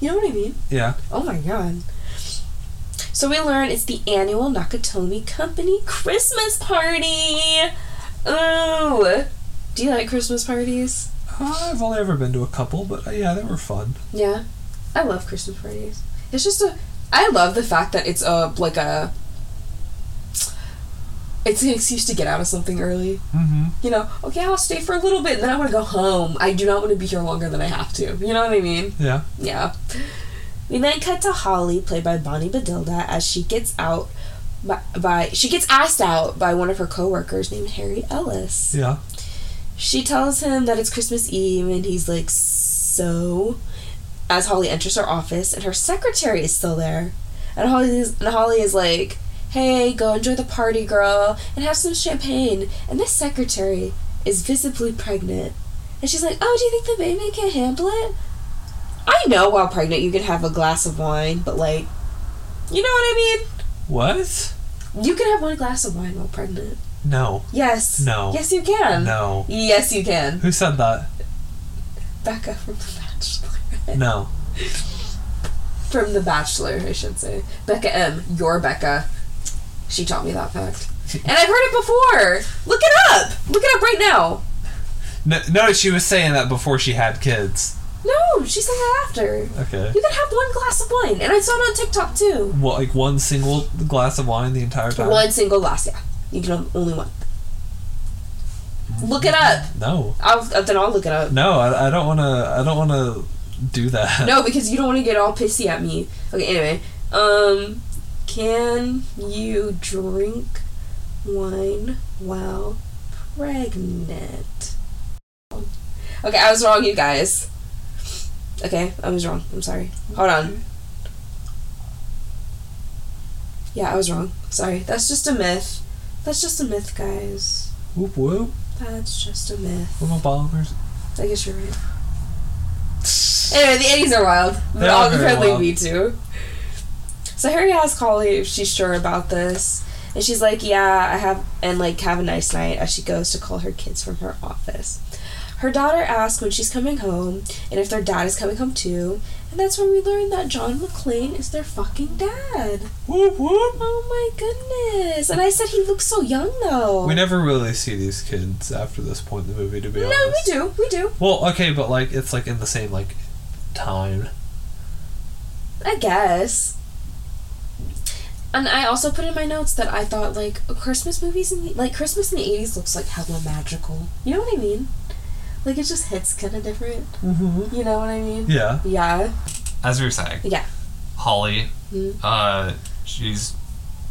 You know what I mean? Yeah. Oh my god. So we learn it's the annual Nakatomi Company Christmas party. Ooh. Do you like Christmas parties? Uh, I've only ever been to a couple, but uh, yeah, they were fun. Yeah. I love Christmas parties. It's just a I love the fact that it's a like a it's an excuse to get out of something early. Mm-hmm. You know, okay, I'll stay for a little bit and then I want to go home. I do not want to be here longer than I have to. You know what I mean? Yeah. Yeah. We then cut to Holly, played by Bonnie Bedelia, as she gets out by, by she gets asked out by one of her coworkers named Harry Ellis. Yeah. She tells him that it's Christmas Eve, and he's like, "So." As Holly enters her office, and her secretary is still there, and Holly is, and Holly is like, "Hey, go enjoy the party, girl, and have some champagne." And this secretary is visibly pregnant, and she's like, "Oh, do you think the baby can handle it?" I know while pregnant you can have a glass of wine, but like, you know what I mean? What? You can have one glass of wine while pregnant. No. Yes. No. Yes, you can. No. Yes, you can. Who said that? Becca from The Bachelor. No. From The Bachelor, I should say. Becca M. Your Becca. She taught me that fact. And I've heard it before. Look it up. Look it up right now. No, no, she was saying that before she had kids. No, she said that after. Okay. You can have one glass of wine, and I saw it on TikTok too. What, like one single glass of wine the entire time? One single glass, yeah. You can only one. Look it up. No. I'll, then I'll look it up. No, I, I don't want to. I don't want to do that. No, because you don't want to get all pissy at me. Okay, anyway. Um, can you drink wine while pregnant? Okay, I was wrong, you guys. Okay, I was wrong. I'm sorry. Hold on. Yeah, I was wrong. Sorry. That's just a myth. That's just a myth, guys. Whoop whoop. That's just a myth. About bombers? I guess you're right. Anyway, the 80s are wild. But all wild. me too. So Harry asks Holly if she's sure about this. And she's like, yeah, I have, and like, have a nice night as she goes to call her kids from her office. Her daughter asks when she's coming home and if their dad is coming home too. And that's when we learn that John McClane is their fucking dad. Whoop whoop. Oh my goodness. And I said he looks so young though. We never really see these kids after this point in the movie, to be No, honest. No, we do. We do. Well, okay, but like it's like in the same like time. I guess. And I also put in my notes that I thought like Christmas movies in the, like Christmas in the eighties looks like hella magical. You know what I mean? Like it just hits kind of different. Mm-hmm. You know what I mean? Yeah. Yeah. As we were saying, Yeah. Holly, Mhm. uh, she's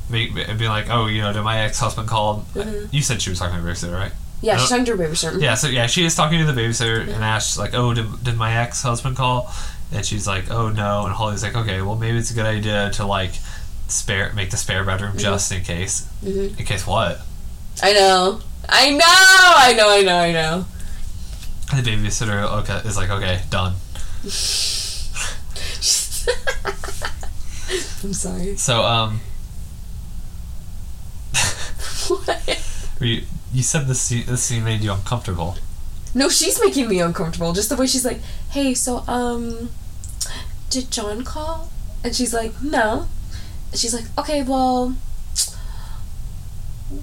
make, being like, oh, you know, did my ex husband call? Mhm. You said she was talking to her babysitter, right? Yeah, I she's don't- talking to her babysitter. Yeah, so yeah, she is talking to the babysitter and asks like, "Oh, did, did my ex husband call?" And she's like, "Oh no." And Holly's like, "Okay, well maybe it's a good idea to like spare make the spare bedroom just in case. Mhm. In case what?" I know. I know. I know. I know. I know. And the babysitter okay is like, "Okay, done." <laughs> I'm sorry. So um, <laughs> What? you you said this scene, this scene made you uncomfortable. No, she's making me uncomfortable. Just the way she's like, "Hey, so um, did John call?" And she's like, "No." She's like, "Okay, well." <laughs>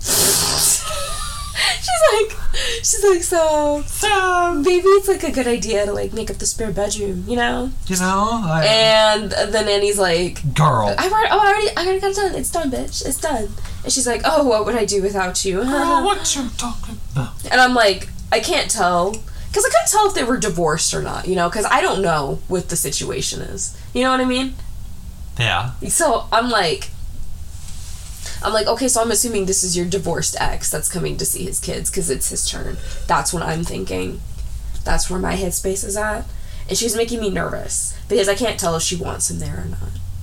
she's like, she's like, so, so maybe it's like a good idea to like make up the spare bedroom, you know? You know, I, And the nanny's like, girl, I've already, oh, I already, I already got it done. It's done, bitch. It's done. And she's like, oh, what would I do without you? girl, <laughs> what you talking about? And I'm like, I can't tell. Because I couldn't tell if they were divorced or not, you know? Because I don't know what the situation is. You know what I mean? Yeah, So I'm like, I'm like, okay, so I'm assuming this is your divorced ex that's coming to see his kids because it's his turn. That's what I'm thinking. That's where my headspace is at. And she's making me nervous because I can't tell if she wants him there or not.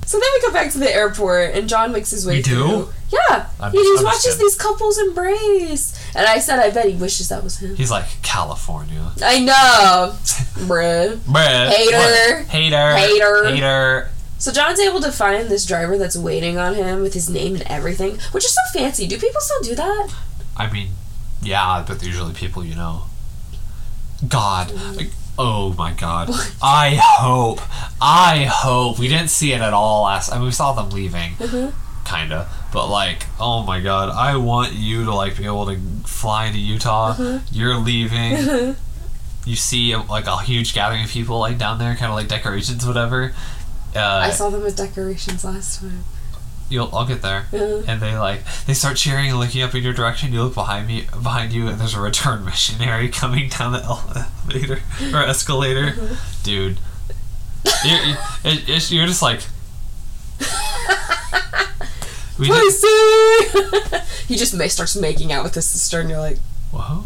So then we go back to the airport and John makes his way You do? through. Yeah. I'm he just- I'm watches just these couples embrace. And I said, I bet he wishes that was him. he's like California. I know. <laughs> Bruh. Bruh, Hater. hater, Hater. hater. So John's able to find this driver that's waiting on him with his name and everything, which is so fancy. Do people still do that? I mean, yeah, but usually people you know. God, like, oh my God! I hope, I hope we didn't see it at all last. I mean, we saw them leaving, Mm-hmm. kinda, but like, oh my God! I want you to like be able to fly to Utah. Mm-hmm. You're leaving. You see like a huge gathering of people like down there, kind of like decorations, whatever. Uh, I saw them with decorations last time. you'll I'll get there. Uh, And they like they start cheering and looking up in your direction. You look behind me, behind you, and there's a return missionary coming down the elevator <laughs> or escalator, dude. You're, you- it, you're just like. <laughs> We Pussy! <laughs> he just starts making out with his sister, and you're like, whoa,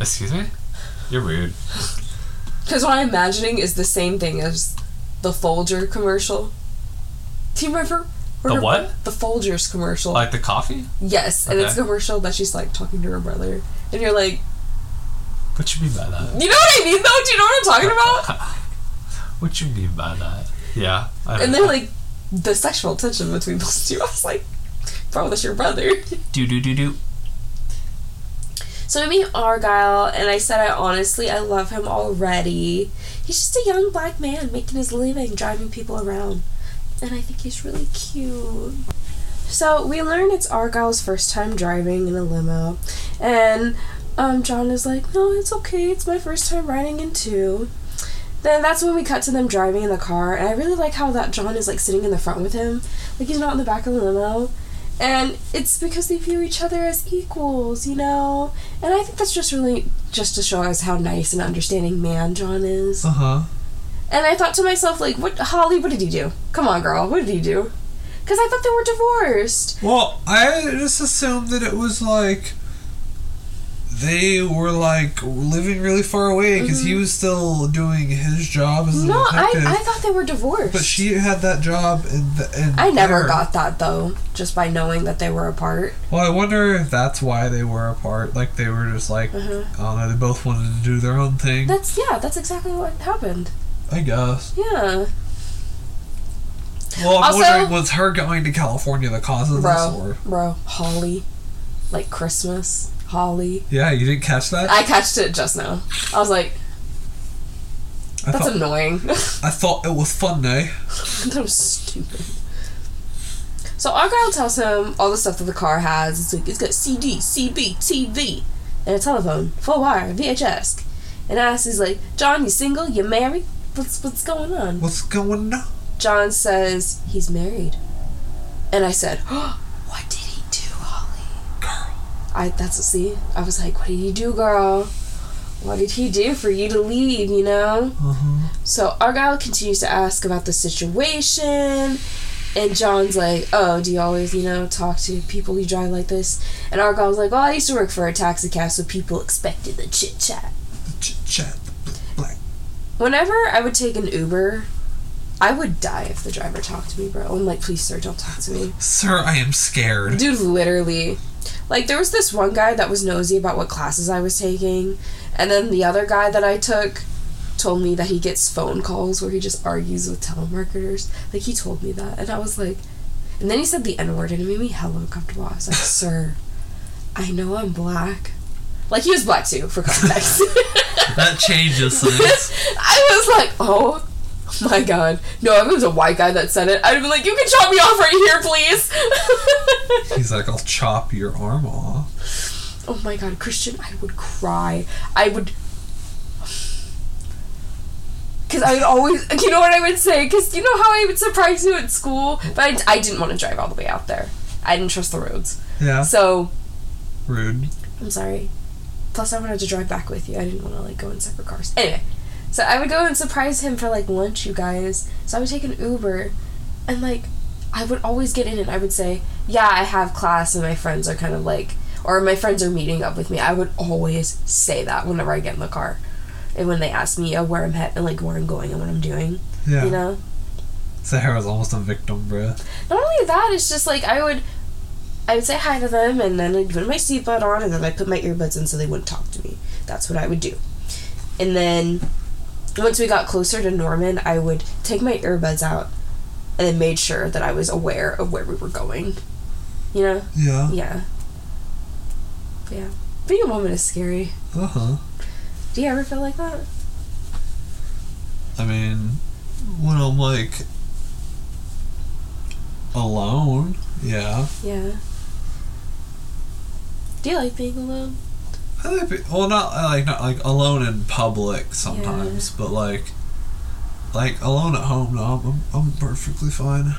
excuse me, you're weird." because what I'm imagining is the same thing as the Folger commercial. Do you remember? The what? The Folgers commercial. Like the coffee? yes, and it's a commercial that she's like talking to her brother, and you're like, What you mean by that? you know what I mean? Though, do you know what I'm talking about? <laughs> What you mean by that? Yeah. I And then like the sexual tension between those two, <laughs> I was like, bro, that's your brother. do do do do. So I meet Argyle, and I said I honestly I love him already. He's just a young black man making his living driving people around, and I think he's really cute. So we learn it's Argyle's first time driving in a limo, and um, John is like, "No, it's okay. It's my first time riding in two. Then that's when we cut to them driving in the car, and I really like how that John is like sitting in the front with him, like he's not in the back of the limo. And it's because they view each other as equals, you know? And I think that's just really just to show us how nice and understanding man John is. Uh huh. And I thought to myself, like, what, Holly, what did he do? Come on, girl, what did he do? Because I thought they were divorced. Well, I just assumed that it was like they were like living really far away because he was still doing his job as a Mm-hmm. No, I. I thought they were divorced. but she had that job, and I never there. got that, though, just by knowing that they were apart. Well, I wonder if that's why they were apart. Like they were just like Uh-huh. I don't know. They both wanted to do their own thing. That's, yeah, that's exactly what happened. I guess. Yeah. Well, I'm Also- wondering was her going to California the cause of this, Bro, or bro, Holly. Like Christmas. Holly. yeah, you didn't catch that? I catched it just now. I was like, I that's thought annoying. <laughs> I thought it was fun, eh? <laughs> that was stupid. So Argyle tells him all the stuff that the car has. It's like it's got CD, CB, TV, and a telephone, full wire, VHS. And asks, he's like, John, you single? You married? What's what's going on? What's going on? John says he's married, and I said, oh, <gasps> What did he do, Holly? Girl. I that's see. I was like, What did he do, girl? What did he do for you to leave? You know. Uh-huh. So Argyle continues to ask about the situation, and John's like, "Oh, do you always, you know, talk to people you drive like this?" And Argyle's like, "Well, I used to work for a taxi cab, so people expected the chit chat." The chit chat, black. Whenever I would take an Uber, I would die if the driver talked to me, bro. I'm like, "Please, sir, don't talk to me." Sir, I am scared. Dude, literally. Like, there was this one guy that was nosy about what classes I was taking, and then the other guy that I took told me that he gets phone calls where he just argues with telemarketers. Like, he told me that, and I was like, and then he said the N word, and it made me hella uncomfortable. I was like, <laughs> sir, I know I'm black. Like, he was black too, for context. That changes things. <laughs> I was like, oh <laughs> my god. No, if it was a white guy that said it, I'd be like, you can chop me off right here, please. <laughs> He's like, I'll chop your arm off. Oh my god, Christian, I would cry. I would. <sighs> Because I would always. You know what I would say? Because you know how I would surprise you at school? But I, I didn't want to drive all the way out there. I didn't trust the roads. Yeah. So, Rude. I'm sorry. Plus, I wanted to drive back with you. I didn't want to, like, go in separate cars. Anyway. So, I would go and surprise him for, like, lunch, you guys. So, I would take an Uber. And, like, I would always get in and I would say, yeah, I have class and my friends are kind of like, or my friends are meeting up with me. I would always say that whenever I get in the car. And when they ask me uh, where I'm at and like where I'm going and what I'm doing, Yeah. you know? Sarah's almost a victim, bruh. Not only that, it's just like I would, I would say hi to them and then I'd put my seatbelt on and then I'd put my earbuds in so they wouldn't talk to me. That's what I would do. And then once we got closer to Norman, I would take my earbuds out and then made sure that I was aware of where we were going. You know? Yeah. Yeah. Yeah. Being a woman is scary. Uh huh. Do you ever feel like that? I mean, when I'm like alone, yeah. Yeah. Do you like being alone? I like be, well, not like not like alone in public sometimes, but like like alone at home. No, I'm I'm perfectly fine.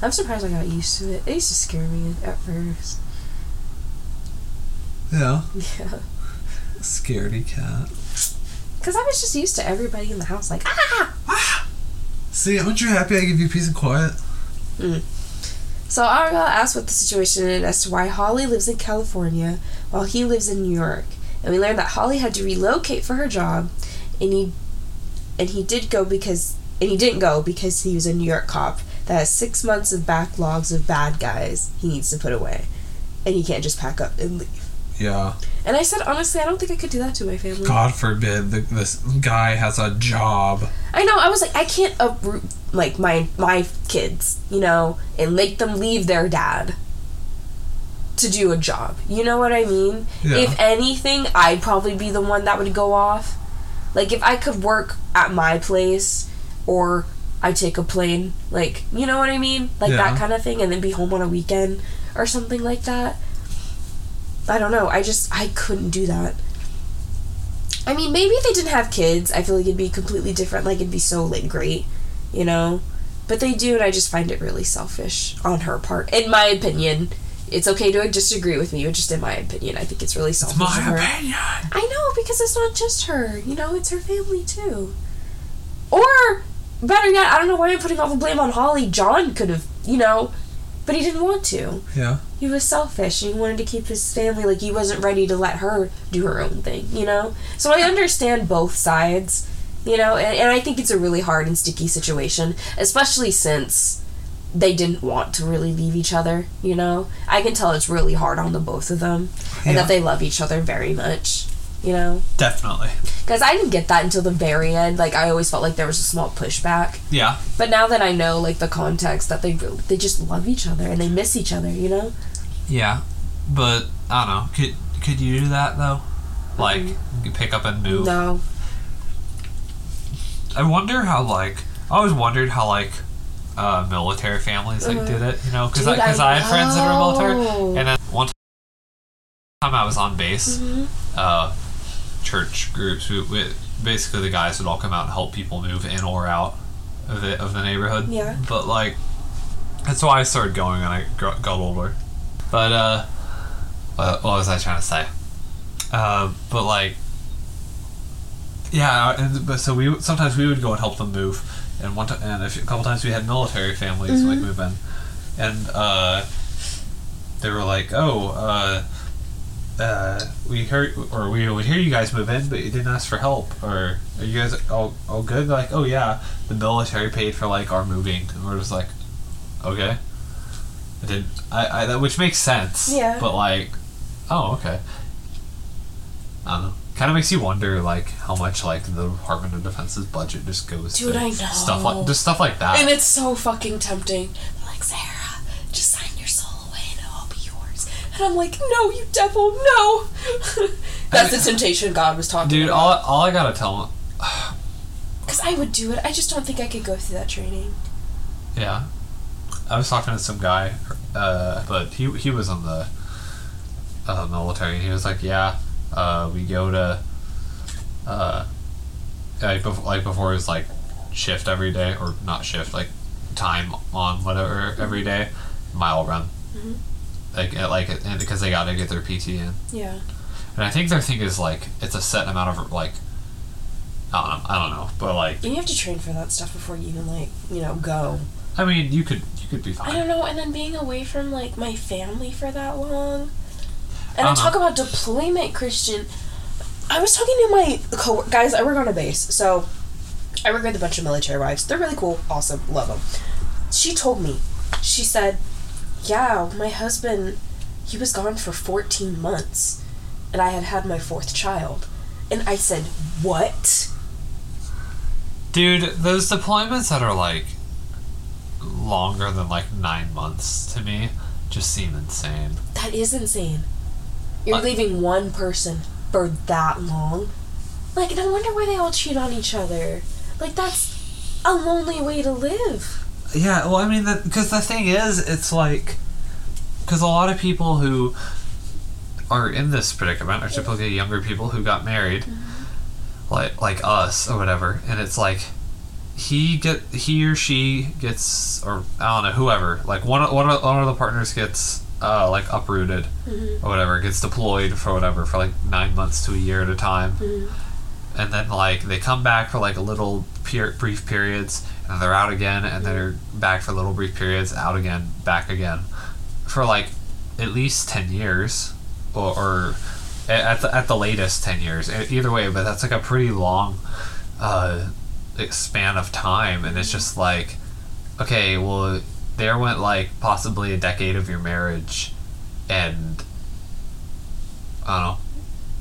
I'm surprised I got used to it. It used to scare me at first. Yeah. Yeah. <laughs> Scaredy cat. Because I was just used to everybody in the house like, ah! <laughs> See, aren't you happy I give you peace and quiet? So Ariel asked what the situation is as to why Holly lives in California while he lives in New York. And we learned that Holly had to relocate for her job and he and he did go because and he didn't go because he was a New York cop that has six months of backlogs of bad guys he needs to put away. And he can't just pack up and leave. Yeah. And I said honestly I don't think I could do that to my family. God forbid the, this guy has a job. I know. I was like, I can't uproot like my my kids, you know, and make them leave their dad to do a job. You know what I mean? Yeah. If anything, I'd probably be the one that would go off. Like if I could work at my place, or I take a plane, like you know what I mean, like Yeah. that kind of thing, and then be home on a weekend or something like that. I don't know. I just I couldn't do that. I mean, maybe if they didn't have kids, I feel like it'd be completely different. Like it'd be so like great, you know. But they do, and I just find it really selfish on her part. In my opinion, it's okay to disagree with me, but just in my opinion, I think it's really selfish. It's my her. opinion. I know because it's not just her. You know, it's her family too. Or better yet, I don't know why I'm putting all the blame on Holly. John could have, you know, but he didn't want to. Yeah. He was selfish. He wanted to keep his family. Like he wasn't ready to let her do her own thing. You know. So I understand both sides. You know, and, and I think it's a really hard and sticky situation, especially since they didn't want to really leave each other. You know, I can tell it's really hard on the both of them, and Yeah. that they love each other very much. You know. Definitely. Because I didn't get that until the very end. Like I always felt like there was a small pushback. Yeah. But now that I know like the context that they really, they just love each other and they miss each other, you know? Yeah. But I don't know. Could could you do that though? Like mm-hmm. you pick up and move. No. I wonder how like I always wondered how like uh, military families like Mhm. did it. You know, because Dude, because I I, had friends that were military, and then one time I was on base. Mhm. Uh, church groups. We, we, basically, the guys would all come out and help people move in or out of the of the neighborhood. Yeah. But like, that's why I started going when I got older. But uh, what, what was I trying to say? Uh, but like, yeah, and but so we sometimes we would go and help them move, and one time and a, few, a couple times we had military families like move in, and uh, they were like, oh, uh, uh, we heard or we would hear you guys move in, but you didn't ask for help, or are you guys all all good? They're like, oh yeah, the military paid for like our moving, and we're just like, okay. I didn't. I, I that which makes sense. Yeah. But like, oh okay. I don't know. Kind of makes you wonder, like, how much like the Department of Defense's budget just goes Dude, to I know. stuff like just stuff like that. And it's so fucking tempting. They're like, Sarah, just sign your soul away and it'll all be yours. And I'm like, no, you devil, no. <laughs> That's the temptation God was talking Dude, about. all, all I gotta tell him, <sighs> Because I would do it. I just don't think I could go through that training. yeah. I was talking to some guy, uh, but he he was in the uh, military, and he was like, yeah, uh, we go to, uh, like before, like before it was like shift every day or not shift, like time on whatever every day, mile run. Mhm. Like at, like and because they got to get their PT in. Yeah. And I think their thing is like it's a set amount of like I don't know, I don't know, but like And you have to train for that stuff before you even, like, you know, go. I mean you could you could be fine I don't know, and then being away from like my family for that long. And I I talk about deployment, Christian. I was talking to my co guys. I work on a base, so I work with a bunch of military wives. They're really cool, awesome, love them. She told me, she said, "Yeah, my husband, he was gone for fourteen months, and I had had my fourth child." And I said, "What?" Dude, those deployments that are like longer than like nine months to me just seem insane. That is insane. You're leaving one person for that long. Like, no wonder why they all cheat on each other. Like, that's a lonely way to live. Yeah, well, I mean, because the, thing is, it's like, because a lot of people who are in this predicament are typically younger people who got married, mm-hmm. like like us or whatever, and it's like, he get he or she gets or I don't know whoever like one one of, one of the partners gets uh, like uprooted or whatever gets deployed for whatever for like nine months to a year at a time, and then like they come back for like a little per- brief periods and they're out again and they're back for little brief periods out again back again for like at least ten years or, or at the at the latest ten years either way but that's like a pretty long uh, span of time and it's just like okay well there went like possibly a decade of your marriage and I don't know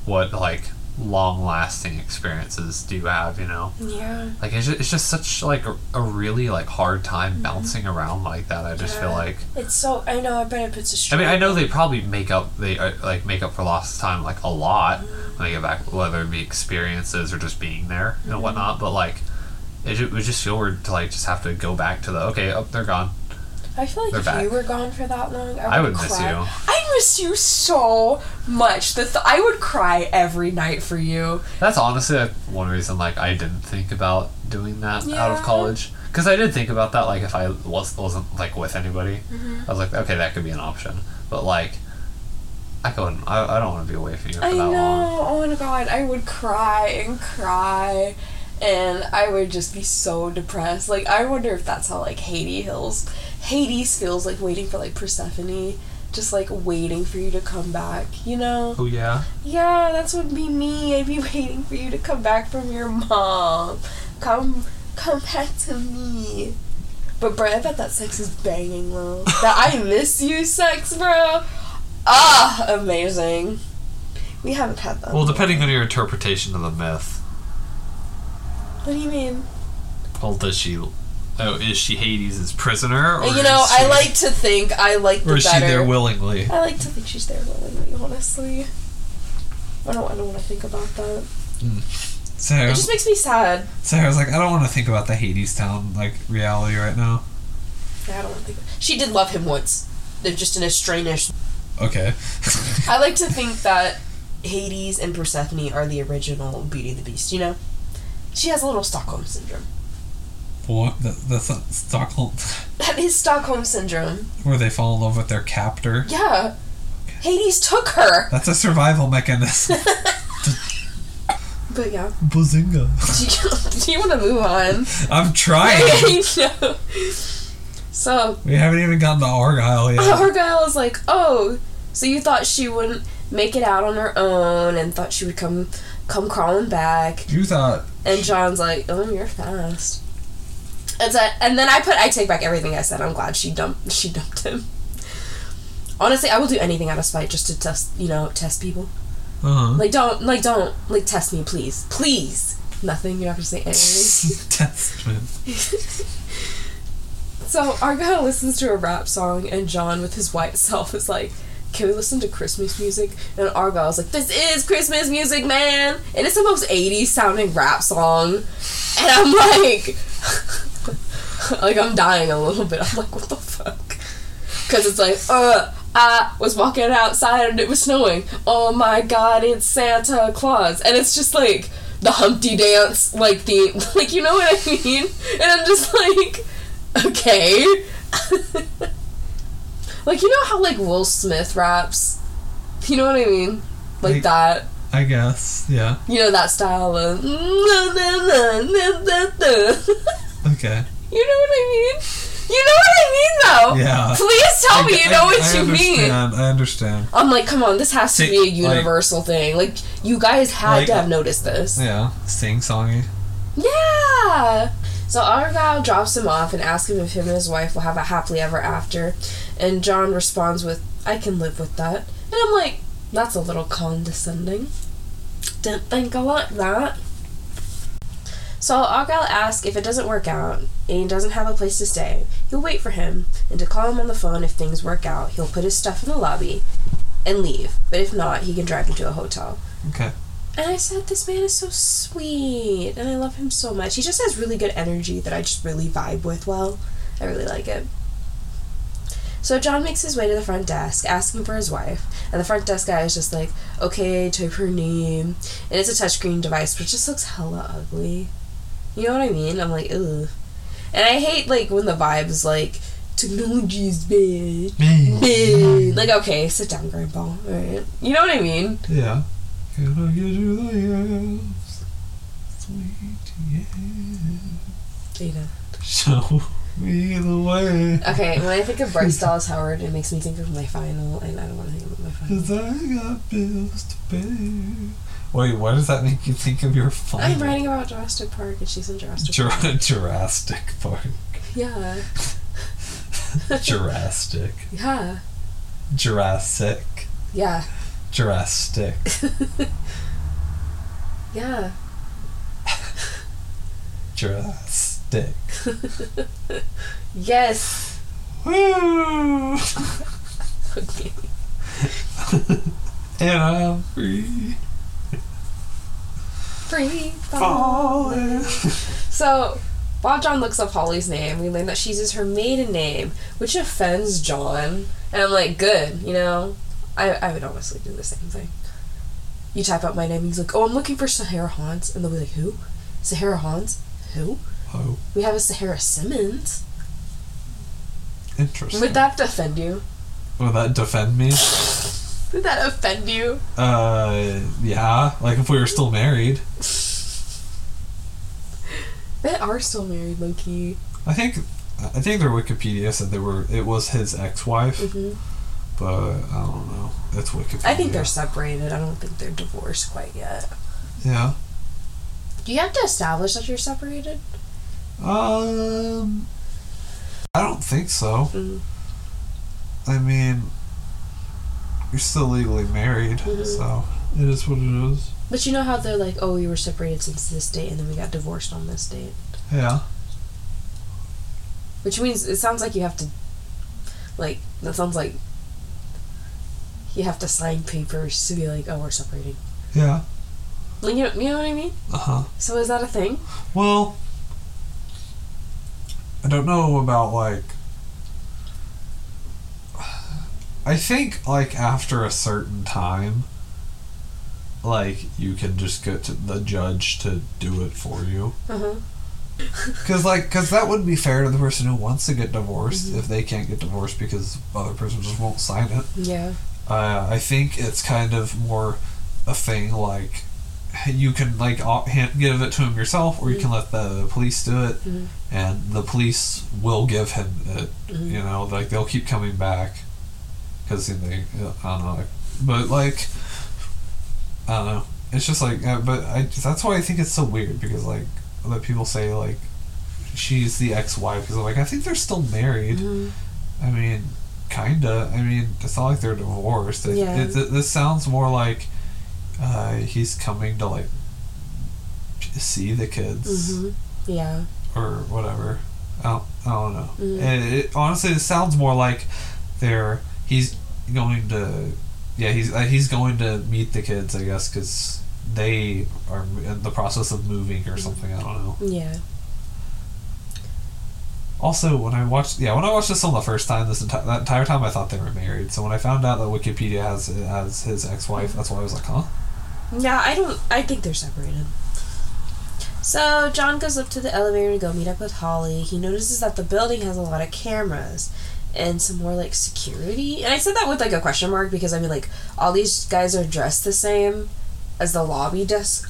what like long lasting experiences do you have you know Yeah. like it's just, it's just such like a, a really like hard time mm-hmm. bouncing around like that i just feel like It's so. I know. I bet it puts a i strain. mean i know they probably make up they uh, like make up for lost time like a lot mm-hmm. when they get back whether it be experiences or just being there and mm-hmm. whatnot but like it, it would just feel weird to like just have to go back to the okay oh they're gone I feel like They're if back. you were gone for that long, I would, I would miss cry. you. I miss you so much. The th- I would cry every night for you. that's honestly one reason like i didn't think about doing that out of Yeah. college because i did think about that like if i was, wasn't like with anybody Mm-hmm. i was like okay that could be an option but like i couldn't i, I don't want to be away from you for I that know. long Oh my god, I would cry and cry, and I would just be so depressed. Like I wonder if that's how like Hades feels. Hades feels like waiting for like Persephone, just like waiting for you to come back. You know? oh yeah Yeah, that's what would be me. I'd be waiting for you to come back from your mom. Come, come back to me. But bro, I bet that sex is banging though. <laughs> that I miss you sex, bro. Ah, amazing. We haven't had that. well depending on your interpretation of the myth What do you mean? well does she oh is she hades' prisoner or you know, is I like to think I like the Or is she there willingly? I like to think she's there willingly. Honestly, I don't. I don't want to think about that. Hmm. So, It just makes me sad. so I was like, I don't want to think about the Hades Town like reality right now. Yeah, I don't want to think. She did love him once. They're just in a strange Okay. <laughs> I like to think that Hades and Persephone are the original Beauty and the Beast, you know? She has a little Stockholm syndrome. What the the th- Stockholm That is Stockholm syndrome. where they fall in love with their captor? Yeah. Hades took her. That's a survival mechanism. <laughs> But yeah. Bazinga! Do you, do you want to move on? I'm trying. <laughs> no. So, We haven't even gotten to Argyle yet. Argyle is like, oh, so you thought she wouldn't make it out on her own and thought she would come come crawling back. You thought And John's like, "Oh, you're fast." And, so, and then I put, I take back everything I said. I'm glad she dumped, she dumped him. Honestly, I will do anything out of spite just to test, you know, test people. uh Like, don't, like, don't, like, test me, please, please. Nothing. You don't have to say anything. <laughs> Testament. <laughs> so Argyle listens to a rap song, and John, with his white self, is like, "Can we listen to Christmas music?" And Argyle's like, "This is Christmas music, man!" And it's the most '80s sounding rap song, and I'm like, <laughs> <laughs> like I'm dying a little bit. I'm like, what the fuck? Because it's like, uh, I was walking outside and it was snowing. Oh my god, it's Santa Claus, and it's just like the Humpty Dance, like the, <laughs> like you know what I mean? And I'm just like, okay. <laughs> like you know how like Will Smith raps, you know what I mean? Like Like- that. I guess. Yeah. You know that style of. Okay. You know what I mean? You know what I mean, though. Yeah. Please tell I- me you I- know what I you mean. understand, I understand. I'm like, come on, this has to See, be a like- universal thing. Like, you guys had Like- to have noticed this. Yeah. Sing songy. Yeah. So Argyle drops him off and asks him if him and his wife will have a happily ever after, and John responds with, "I can live with that." And I'm like, that's a little condescending. Didn't think I like that. So Argyle asks if it doesn't work out and he doesn't have a place to stay, he'll wait for him and to call him on the phone if things work out. He'll put his stuff in the lobby and leave. But if not, he can drive him to a hotel. Okay. And I said, this man is so sweet, and I love him so much. He just has really good energy that I just really vibe with well. I really like it. So John makes his way to the front desk, asking for his wife, and the front desk guy is just like, okay, type her name. And it's a touchscreen device, which just looks hella ugly. You know what I mean? I'm like, ugh. And I hate like when the vibes like technology is bad. bad. Like, okay, sit down, Grandpa. All right. You know what I mean? Yeah. Can I get you the yes? Sweet yes. Ada. Show me the way. Okay, when I think of Bryce Dallas Howard, it makes me think of my final, and I don't want to think of my final. Cause I got bills to pay. Wait, why does that make you think of your final? I'm writing about Jurassic Park, and she's in Jurassic Park. Jur- Jurassic Park. Yeah. <laughs> Jurassic. Yeah. Jurassic. Yeah. Jurassic. <laughs> Yeah. Jurassic. <laughs> Yes. Woo! Okay. and I'm free Free falling. <laughs> So, while John looks up Holly's name, we learn that she uses her maiden name, which offends John. And I'm like, good, you know? I, I would honestly do the same thing. You type out my name, and he's like, oh, I'm looking for Sahara Hans. And they'll be like, who? Sahara Hans? Who? Oh, We have a Sahara Simmons. interesting. Would that defend you? Will that defend me? Would that offend you? Uh, yeah. Like if we were still married. They are still married, Loki. I think. I think their Wikipedia said they were. It was his ex-wife, hmm but I don't know. It's Wikipedia. I think they're separated. I don't think they're divorced quite yet. Yeah. Do you have to establish that you're separated? Um. I don't think so. Mm. I mean, you're still legally married, Mhm. so it is what it is. But you know how they're like, oh, we were separated since this date, and then we got divorced on this date. Yeah. Which means it sounds like you have to, like, that sounds like you have to sign papers to be like, oh, we're separated. Yeah. Like, you know, you know what I mean? Uh huh. So is that a thing? Well, I don't know about like. I think like after a certain time, like you can just get to the judge to do it for you. <laughs> Uh huh. Because like, because that wouldn't be fair to the person who wants to get divorced Mhm. if they can't get divorced because the other person just won't sign it. Yeah. Uh, I think it's kind of more a thing like you can like give it to him yourself, or you can let the police do it, Mhm. and the police will give him it. Mhm. You know, like they'll keep coming back because they, I don't know, but like I don't know. It's just like, uh, but I that's why I think it's so weird because like that people say like she's the ex-wife because like I think they're still married. Mhm. I mean, kinda. I mean, it's not like they're divorced. It, Yeah. it, this sounds more like uh, he's coming to like see the kids Mhm. Yeah. or whatever. I don't, I don't know. Mhm. It, it, honestly, it sounds more like they're he's going to yeah he's uh, he's going to meet the kids I guess because they are in the process of moving or something. I don't know. Yeah. Also, when I watched, yeah, when I watched this on the first time, this entire that entire time I thought they were married. So when I found out that Wikipedia has has his ex-wife, that's why I was like, huh? Yeah, I don't. I think they're separated. So John goes up to the elevator to go meet up with Holly. He notices that the building has a lot of cameras and some more like security. And I said that with like a question mark because I mean like all these guys are dressed the same as the lobby desk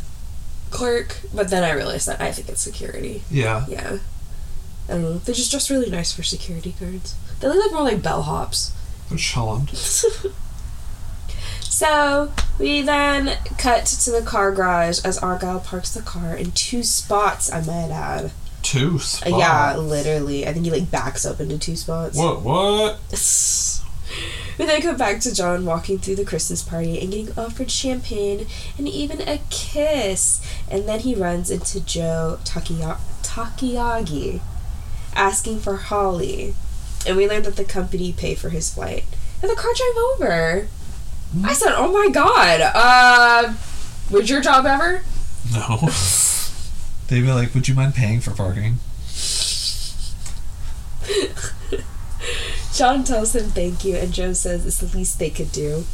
clerk, but then I realized that I think it's security. Yeah, Yeah. I don't know. They're just dressed really nice for security guards. They look like more like bellhops. they're chilling. <laughs> So we then cut to the car garage as Argyle parks the car in two spots. I might add. Two Uh, spots. Yeah, literally. I think he like backs up into two spots. What? What? <laughs> we then come back to John walking through the Christmas party and getting offered champagne and even a kiss. And then he runs into Joe Takiya- Takiyagi asking for Holly. And we learn that the company pay for his flight. And the car drive over. I said, "Oh my god, uh, was your job ever?" No. <laughs> They'd be like, "Would you mind paying for parking?" John tells him thank you, and Joe says it's the least they could do.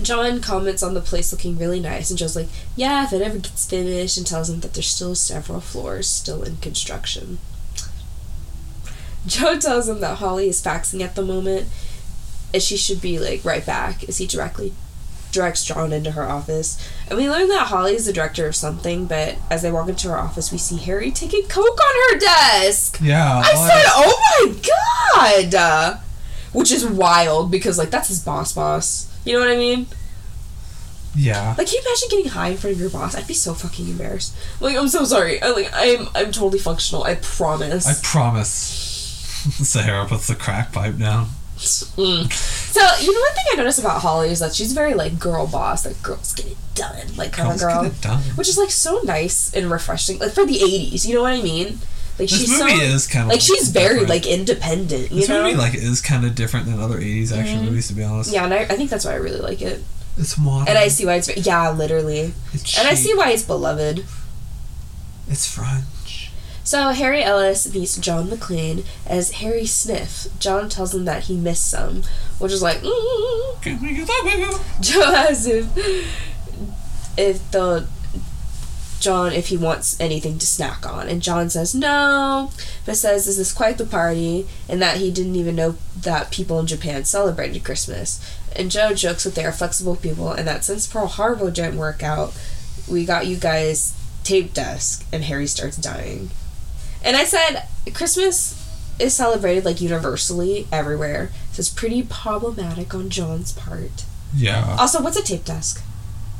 John comments on the place looking really nice, and Joe's like, "Yeah, if it ever gets finished," and tells him that there's still several floors still in construction. Joe tells him that Holly is faxing at the moment, and she should be like right back. As he directly directs John into her office, and we learn that Holly is the director of something. But as they walk into her office, we see Harry taking coke on her desk. Yeah. I said, "Oh my god," which is wild because like that's his boss, boss. You know what I mean? yeah. Like, can you imagine getting high in front of your boss? I'd be so fucking embarrassed. Like, I'm so sorry. I, like, I'm I'm totally functional. I promise. I promise. <laughs> Sahara puts the crack pipe down. Mm. So, you know, one thing I noticed about Holly is that she's very like girl boss, like girls get it done, like kind of girl, get it done. which is like so nice and refreshing, like for the '80s. You know what I mean? Like This she's movie so is kind of like she's very like independent. You This know? movie like is kind of different than other '80s action Mhm. movies, to be honest. yeah, and I, I think that's why I really like it, It's modern. and I see why it's yeah, literally, It's and I see why it's beloved. It's French. So Harry Ellis meets John McClane as Harry Sniff. John tells him that he missed some, which is like, mm. Asks if if the John if he wants anything to snack on, and John says no, but says this is quite the party, and that he didn't even know that people in Japan celebrated Christmas. And Joe jokes that they are flexible people, and that since Pearl Harbor didn't work out, we got you guys tape desk, and Harry starts dying. And I said Christmas is celebrated like universally everywhere, so it's pretty problematic on John's part. Yeah. Also, what's a tape desk?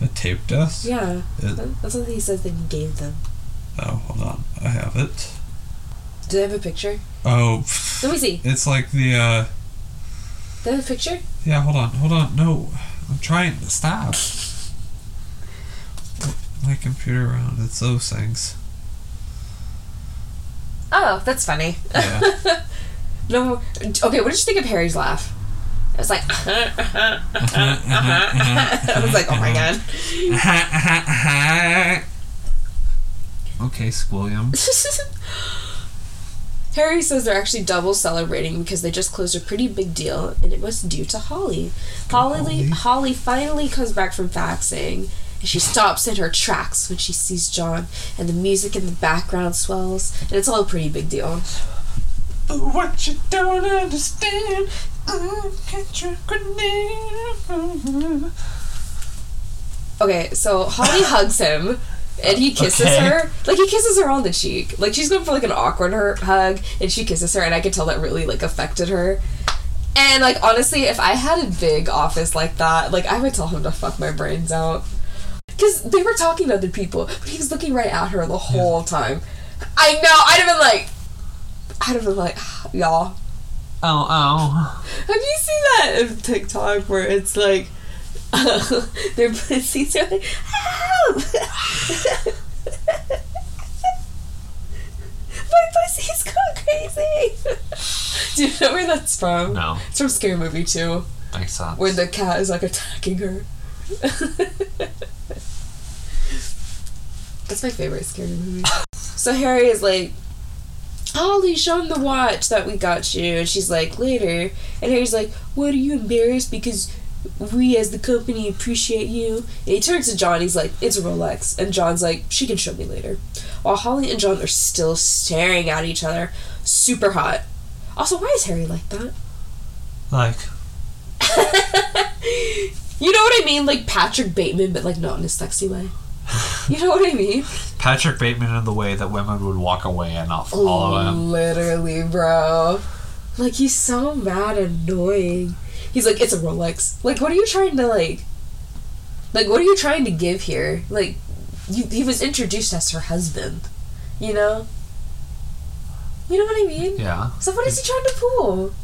A tape desk. Yeah, It- that's what he says that he gave them. oh, hold on. I have it. Do they have a picture? Oh, Let me see. it's like the. uh Do they have a picture? Yeah, hold on, hold on. No, I'm trying to stop. <laughs> My computer around. It's those things. Oh, that's funny. Yeah. <laughs> no, okay. What did you think of Harry's laugh? It was like, <laughs> I was like, oh my god. <laughs> okay, Squilliam. Harry says they're actually double celebrating because they just closed a pretty big deal, and it was due to Holly. Holly, Holly. Holly finally comes back from faxing, and she stops in her tracks when she sees John, and the music in the background swells, and it's all a pretty big deal. What you don't understand, catch a grenade. Okay, so Holly <laughs> hugs him. And he kisses Okay. her, like he kisses her on the cheek. Like she's going for like an awkward her hug, and she kisses her, and I could tell that really like affected her. And like honestly, if I had a big office like that, like I would tell him to fuck my brains out. Because they were talking to other people, but he was looking right at her the whole time. I know. I'd have been like, I'd have been like, <sighs> y'all. Oh, oh. Have you seen that in TikTok where it's like <laughs> their pussies are like help? <laughs> My pussy's gone crazy. Do you know where that's from? No, It's from Scary Movie 2, makes sense. where the cat is like attacking her. <laughs> That's my favorite scary movie. so Harry is like, Holly, show him the watch that we got you. And she's like, later. And Harry's like, what, are you embarrassed because we as the company appreciate you? And he turns to John, he's like, it's a Rolex. And John's like, she can show me later. While Holly and John are still staring at each other, super hot. Also, why is Harry like that? like, <laughs> You know what I mean? Like Patrick Bateman, but like not in a sexy way. <laughs> You know what I mean? Patrick Bateman in the way that women would walk away and not follow him. Literally, bro. Like he's so mad and annoying. He's like, it's a Rolex. Like, what are you trying to like? Like, what are you trying to give here? Like, you, he was introduced as her husband. You know. You know what I mean? Yeah. So what is he trying to pull?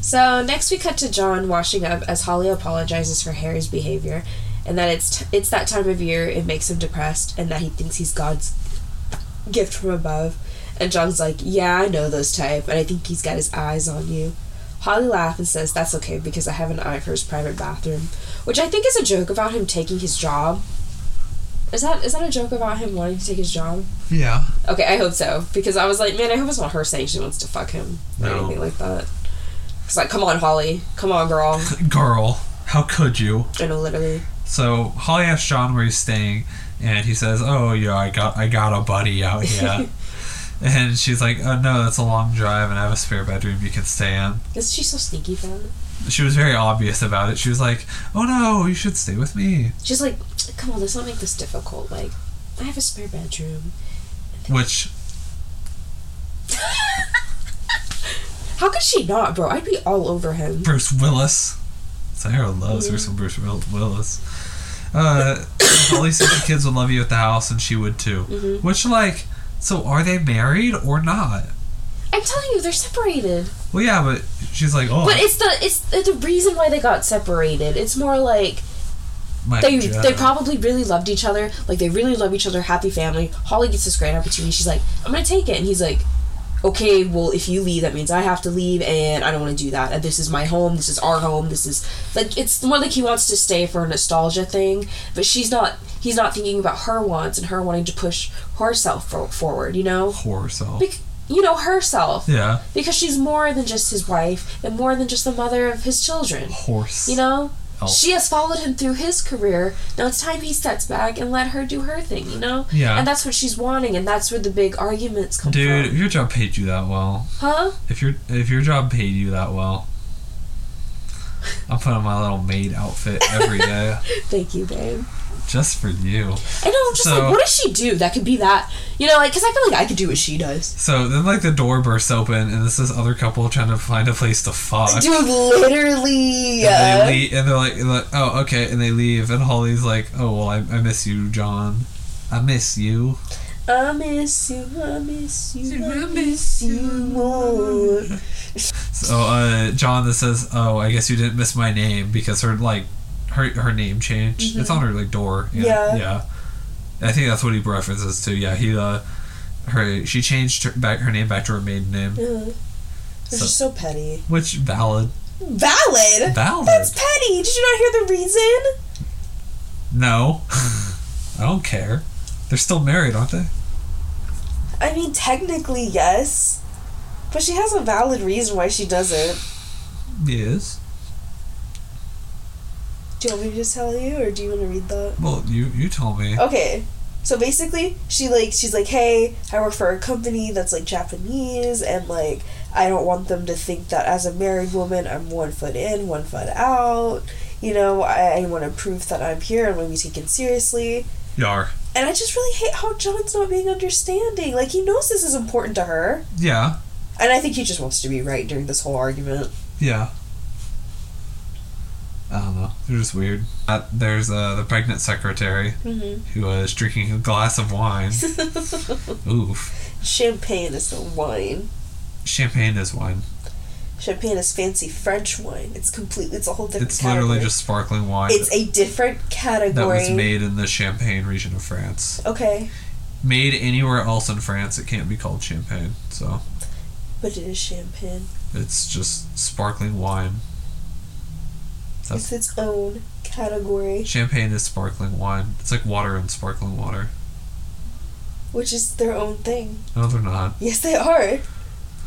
So next we cut to John washing up as Holly apologizes for Harry's behavior, and that it's t- it's that time of year it makes him depressed, and that he thinks he's God's gift from above. And John's like, "Yeah, I know those type, and I think he's got his eyes on you." Holly laughs and says, "That's okay because I have an eye for his private bathroom," which I think is a joke about him taking his job. Is that is that a joke about him wanting to take his job? Yeah. Okay, I hope so. Because I was like, man, I hope it's not her saying she wants to fuck him or No. anything like that. It's like, come on, Holly. Come on, girl. <laughs> Girl. How could you? I know, literally. So Holly asks John where he's staying, and he says, "Oh, yeah, I got I got a buddy out <laughs> here." and she's like, "Oh no, that's a long drive, and I have a spare bedroom you can stay in." Is she so sneaky for it? She was very obvious about it. She was like, "Oh no, you should stay with me," She's like, come on, let's not make this difficult. Like, I have a spare bedroom. which <laughs> How could she not, bro? I'd be all over him. Bruce Willis. Sarah loves her some Bruce Willis. Uh, <coughs> Holly said the kids would love you at the house, and she would too. Mhm. Which, like, so are they married or not? I'm telling you, they're separated. Well, yeah, but she's like, oh, But it's the it's the reason why they got separated. It's more like my they God. they probably really loved each other. Like they really love each other. Happy family. Holly gets this great opportunity. She's like, I'm gonna take it, and he's like, Okay, well if you leave, that means I have to leave, and I don't want to do that. This is my home. This is our home. This is like it's more like he wants to stay for a nostalgia thing, but she's not. He's not thinking about her wants and her wanting to push herself for, forward. You know, whore self. Bec- you know herself Yeah, because she's more than just his wife and more than just the mother of his children. horse. You know? Oh. She has followed him through his career. Now it's time he steps back and let her do her thing, you know? Yeah. And that's what she's wanting, and that's where the big arguments come from. Dude, if your job paid you that well, Huh? if your if your job paid you that well, I'm putting on my little maid outfit every day <laughs> Thank you, babe. Just for you. I know, I'm just So- like, what does she do that could be that? You know, like, because I feel like I could do what she does. So then, like the door bursts open, and this is other couple trying to find a place to fuck. Dude, literally. And they leave, and they're like, like, oh, okay, and they leave, and Holly's like, oh, well, I, I miss you, John. I miss you. I miss you, I miss you, I miss you more. So, uh, John this says, oh, I guess you didn't miss my name because her like, her her name changed. It's on her like door. Mm-hmm. Yeah. Yeah. I think that's what he references to. Yeah, he uh, her she changed her back her name back to her maiden name, Ugh. They're So- just so petty. which valid. Valid? Valid. That's petty. Did you not hear the reason? No, <laughs> I don't care. They're still married, aren't they? I mean, technically, yes. But she has a valid reason why she does it. Yes. Do you want me to just tell you, or do you want to read that? Well, you you told me. Okay. So basically, she like she's like, "Hey, I work for a company that's like Japanese, and like I don't want them to think that as a married woman, I'm one foot in, one foot out. You know, I, I want to prove that I'm here and want to be taken seriously. Yar. And I just really hate how John's not being understanding. Like he knows this is important to her, Yeah. and I think he just wants to be right during this whole argument. Yeah. I don't know. They're just weird. Uh, there's uh, the pregnant secretary Mm-hmm. who is drinking a glass of wine. <laughs> Oof. Champagne is the wine. Champagne is wine. Champagne is fancy French wine. It's completely. It's a whole different. It's literally just sparkling wine It's a different category. that was made in the Champagne region of France. Okay, Made anywhere else in France, it can't be called champagne. So but it is champagne. it's just sparkling wine. It's its own category, Champagne is sparkling wine. It's like water and sparkling water. which is their own thing. No, they're not. Yes, they are.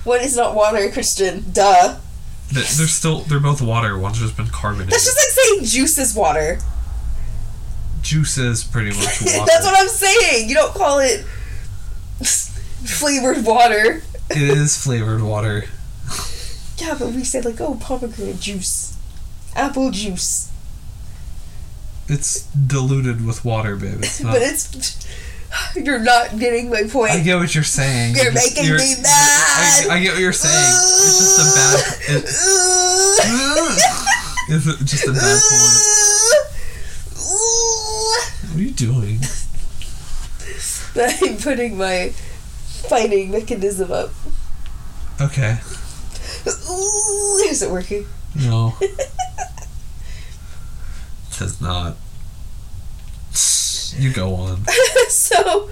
One is not water, Christian. Duh. They- They're still. They're both water. One's just been carbonated. That's just like saying juice is water. Juice is pretty much <laughs> water. That's what I'm saying. You don't call it <laughs> flavored water. it is flavored water. <laughs> Yeah, but we say like, oh, pomegranate juice, apple juice. It's diluted with water, babe. It's not. But it's you're not getting my point. I get what you're saying. You're just- making me mad. I, I get what you're saying. It's just a bad. <laughs> It, <laughs> it's just a bad point. What are you doing? <laughs> I'm putting my fighting mechanism up. Okay. Is it working? No. <laughs> it does not. You go on. <laughs> so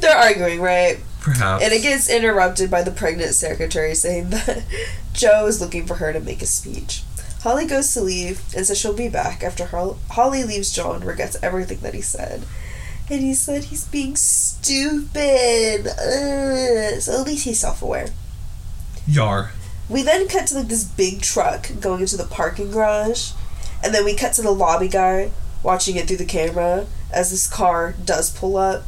they're arguing, right? Perhaps. And it gets interrupted by the pregnant secretary saying that <laughs> Joe is looking for her to make a speech. Holly goes to leave and says she'll be back after Hol- Holly leaves John, regrets everything that he said. And he said he's being stupid. Ugh. So at least he's self aware. Yar. We then cut to like this big truck going into the parking garage, and then we cut to the lobby guy watching it through the camera as this car does pull up.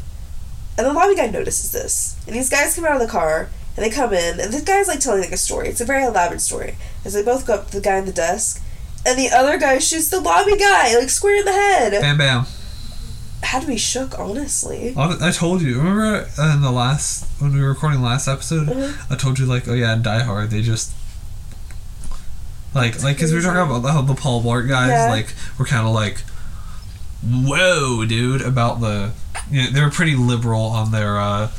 And the lobby guy notices this. And these guys come out of the car and they come in and this guy's like telling like a story. It's a very elaborate story. As they both go up to the guy in the desk and the other guy shoots the lobby guy, like square in the head. Bam bam. Had me shook, honestly. I I told you. Remember in the last when we were recording the last episode, Mhm. I told you like, oh yeah, in Die Hard they just like like because we were talking about how the Paul Blart guys Yeah. like were kind of like, whoa, dude, about the you know, they were pretty liberal on their uh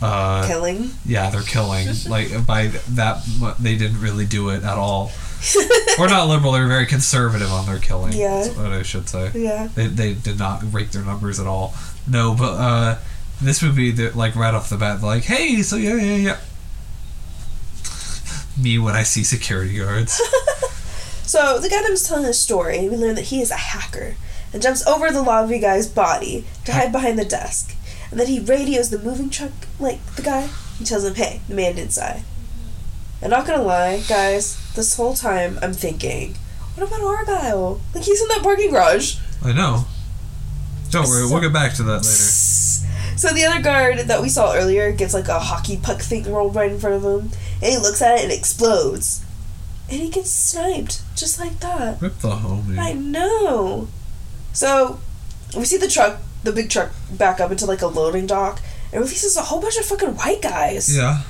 uh Killing. yeah they're killing <laughs> like by that they didn't really do it at all. Or not liberal, they were very conservative on their killing. Yeah. That's what I should say. Yeah. They, they did not rake their numbers at all. No, but uh, this movie, they're, like right off the bat, like, hey, so yeah, yeah, yeah. <laughs> Me when I see security guards. <laughs> So the guy that was telling his story, we learn that he is a hacker and jumps over the lobby guy's body to hide behind the desk. And then he radios the moving truck, like the guy. He tells him, "Hey, the man inside." And not gonna lie, guys, this whole time I'm thinking, what about Argyle? Like he's in that parking garage. I know. Don't worry, we'll get back to that later. So the other guard that we saw earlier gets like a hockey puck thing rolled right in front of him, and he looks at it and explodes, and he gets sniped just like that. Rip the homie. I know. So we see the truck, the big truck, back up into like a loading dock, and releases a whole bunch of fucking white guys. Yeah.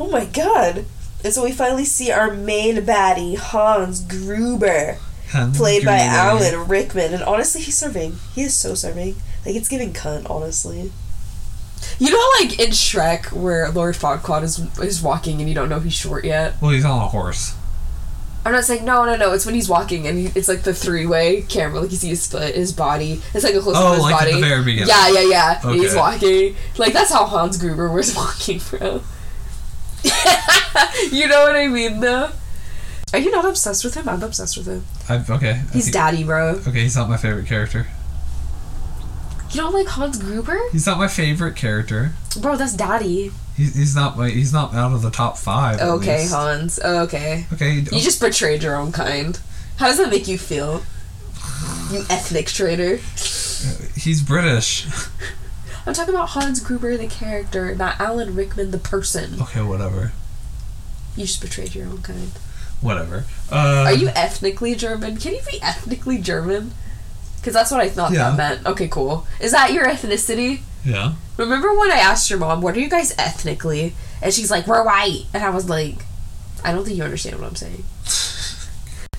Oh my god. And so we finally see our main baddie, Hans Gruber, Hans played by Alan Rickman. And honestly, he's serving. He is so serving. Like, it's giving cunt, honestly. You know, like in Shrek, where Lord Farquaad is is walking and you don't know he's short yet. Well, he's on a horse. I'm not saying no, no, no. It's when he's walking and he, it's like the three way camera. Like you see his foot, his body. It's like a close up Oh, of his like at body. the very beginning. Yeah, yeah, yeah. And He's walking. Like that's how Hans Gruber was <laughs> walking, bro. <laughs> you know what I mean, though. Are you not obsessed with him? I'm obsessed with him. I, okay. He's think- daddy, bro. Okay, he's not my favorite character. You don't like Hans Gruber, He's not my favorite character. bro? That's daddy. He's, he's not my. He's not out of the top five. at Okay, least. Hans. Okay. Okay. You just betrayed your own kind. How does that make you feel? You ethnic traitor. He's British. <laughs> I'm talking about Hans Gruber, the character, not Alan Rickman, the person. Okay, whatever. You just betrayed your own kind. Whatever. Uh, Are you ethnically German? Can you be ethnically German? Because that's what I thought Yeah. that meant. Okay, cool. Is that your ethnicity? Yeah. Remember when I asked your mom, what are you guys ethnically? And she's like, we're white. And I was like, I don't think you understand what I'm saying. <laughs>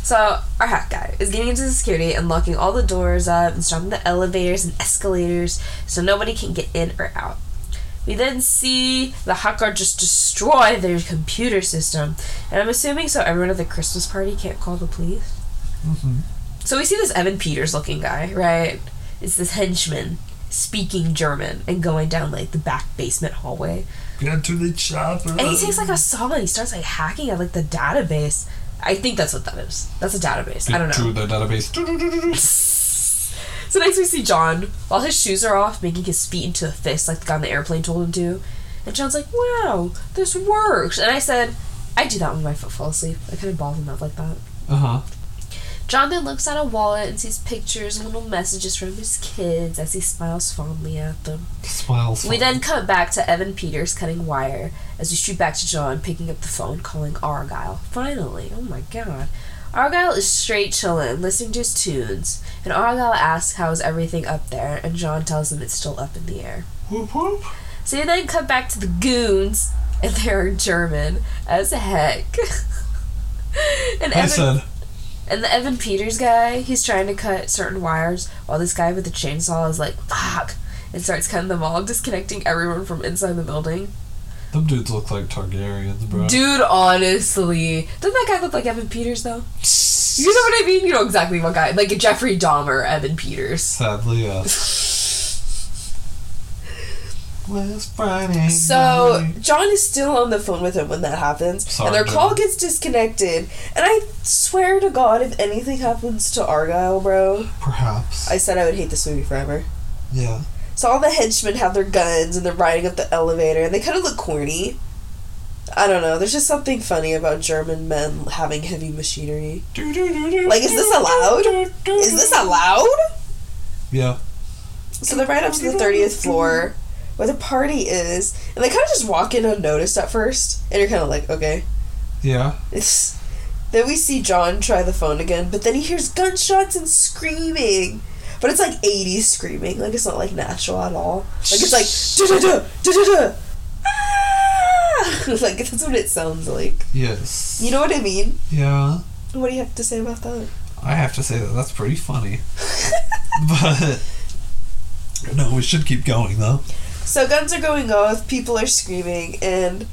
So, our hack guy is getting into the security and locking all the doors up and stopping the elevators and escalators so nobody can get in or out. We then see the hacker just destroy their computer system, and I'm assuming so everyone at the Christmas party can't call the police. Mhm. So we see this Evan Peters looking guy, right? It's this henchman speaking German and going down like the back basement hallway. Get to the chopper. And he takes like a saw and he starts like hacking at like the database. I think that's what that is. That's a database. I don't know. To the database. <laughs> So next we see John while his shoes are off, making his feet into a fist like the guy on the airplane told him to. And John's like, "Wow, this works." And I said, "I do that when my foot falls asleep. I kind of ball them up like that." Uh huh. John then looks at a wallet and sees pictures and little messages from his kids as he smiles fondly at them. Smiles. We then cut back to Evan Peters cutting wire as we shoot back to John picking up the phone calling Argyle. Finally, oh my god. Argyle is straight chillin', listening to his tunes, and Argyle asks how is everything up there, and John tells him it's still up in the air. Whoop whoop. So we then cut back to the goons, and they're German as heck. <laughs> and I Evan said. And the Evan Peters guy, he's trying to cut certain wires while this guy with the chainsaw is like, fuck, and starts cutting them all, disconnecting everyone from inside the building. Them dudes look like Targaryens, bro. Dude, honestly. Doesn't that guy look like Evan Peters, though? You know what I mean? You know exactly what guy. Like Jeffrey Dahmer, Evan Peters. Sadly, yes. <laughs> Last Friday. So night. John is still on the phone with him when that happens, Sorry, and their John. call gets disconnected. And I swear to God, if anything happens to Argyle, bro, Perhaps. I said I would hate this movie forever. yeah. So all the henchmen have their guns and they're riding up the elevator, and they kind of look corny. I don't know. There's just something funny about German men having heavy machinery. Like, is this allowed? Is this allowed? Yeah. So they're right up to the 30th floor where the party is, and they kind of just walk in unnoticed at first, and you're kind of like, okay. Yeah. It's. Then we see John try the phone again, but then he hears gunshots and screaming. But it's like 80s screaming, like it's not like natural at all. Like it's like da da da da da da. Ah! <laughs> Like that's what it sounds like. Yes. You know what I mean? Yeah. What do you have to say about that? I have to say that that's pretty funny. <laughs> but no, we should keep going though. So guns are going off, people are screaming, and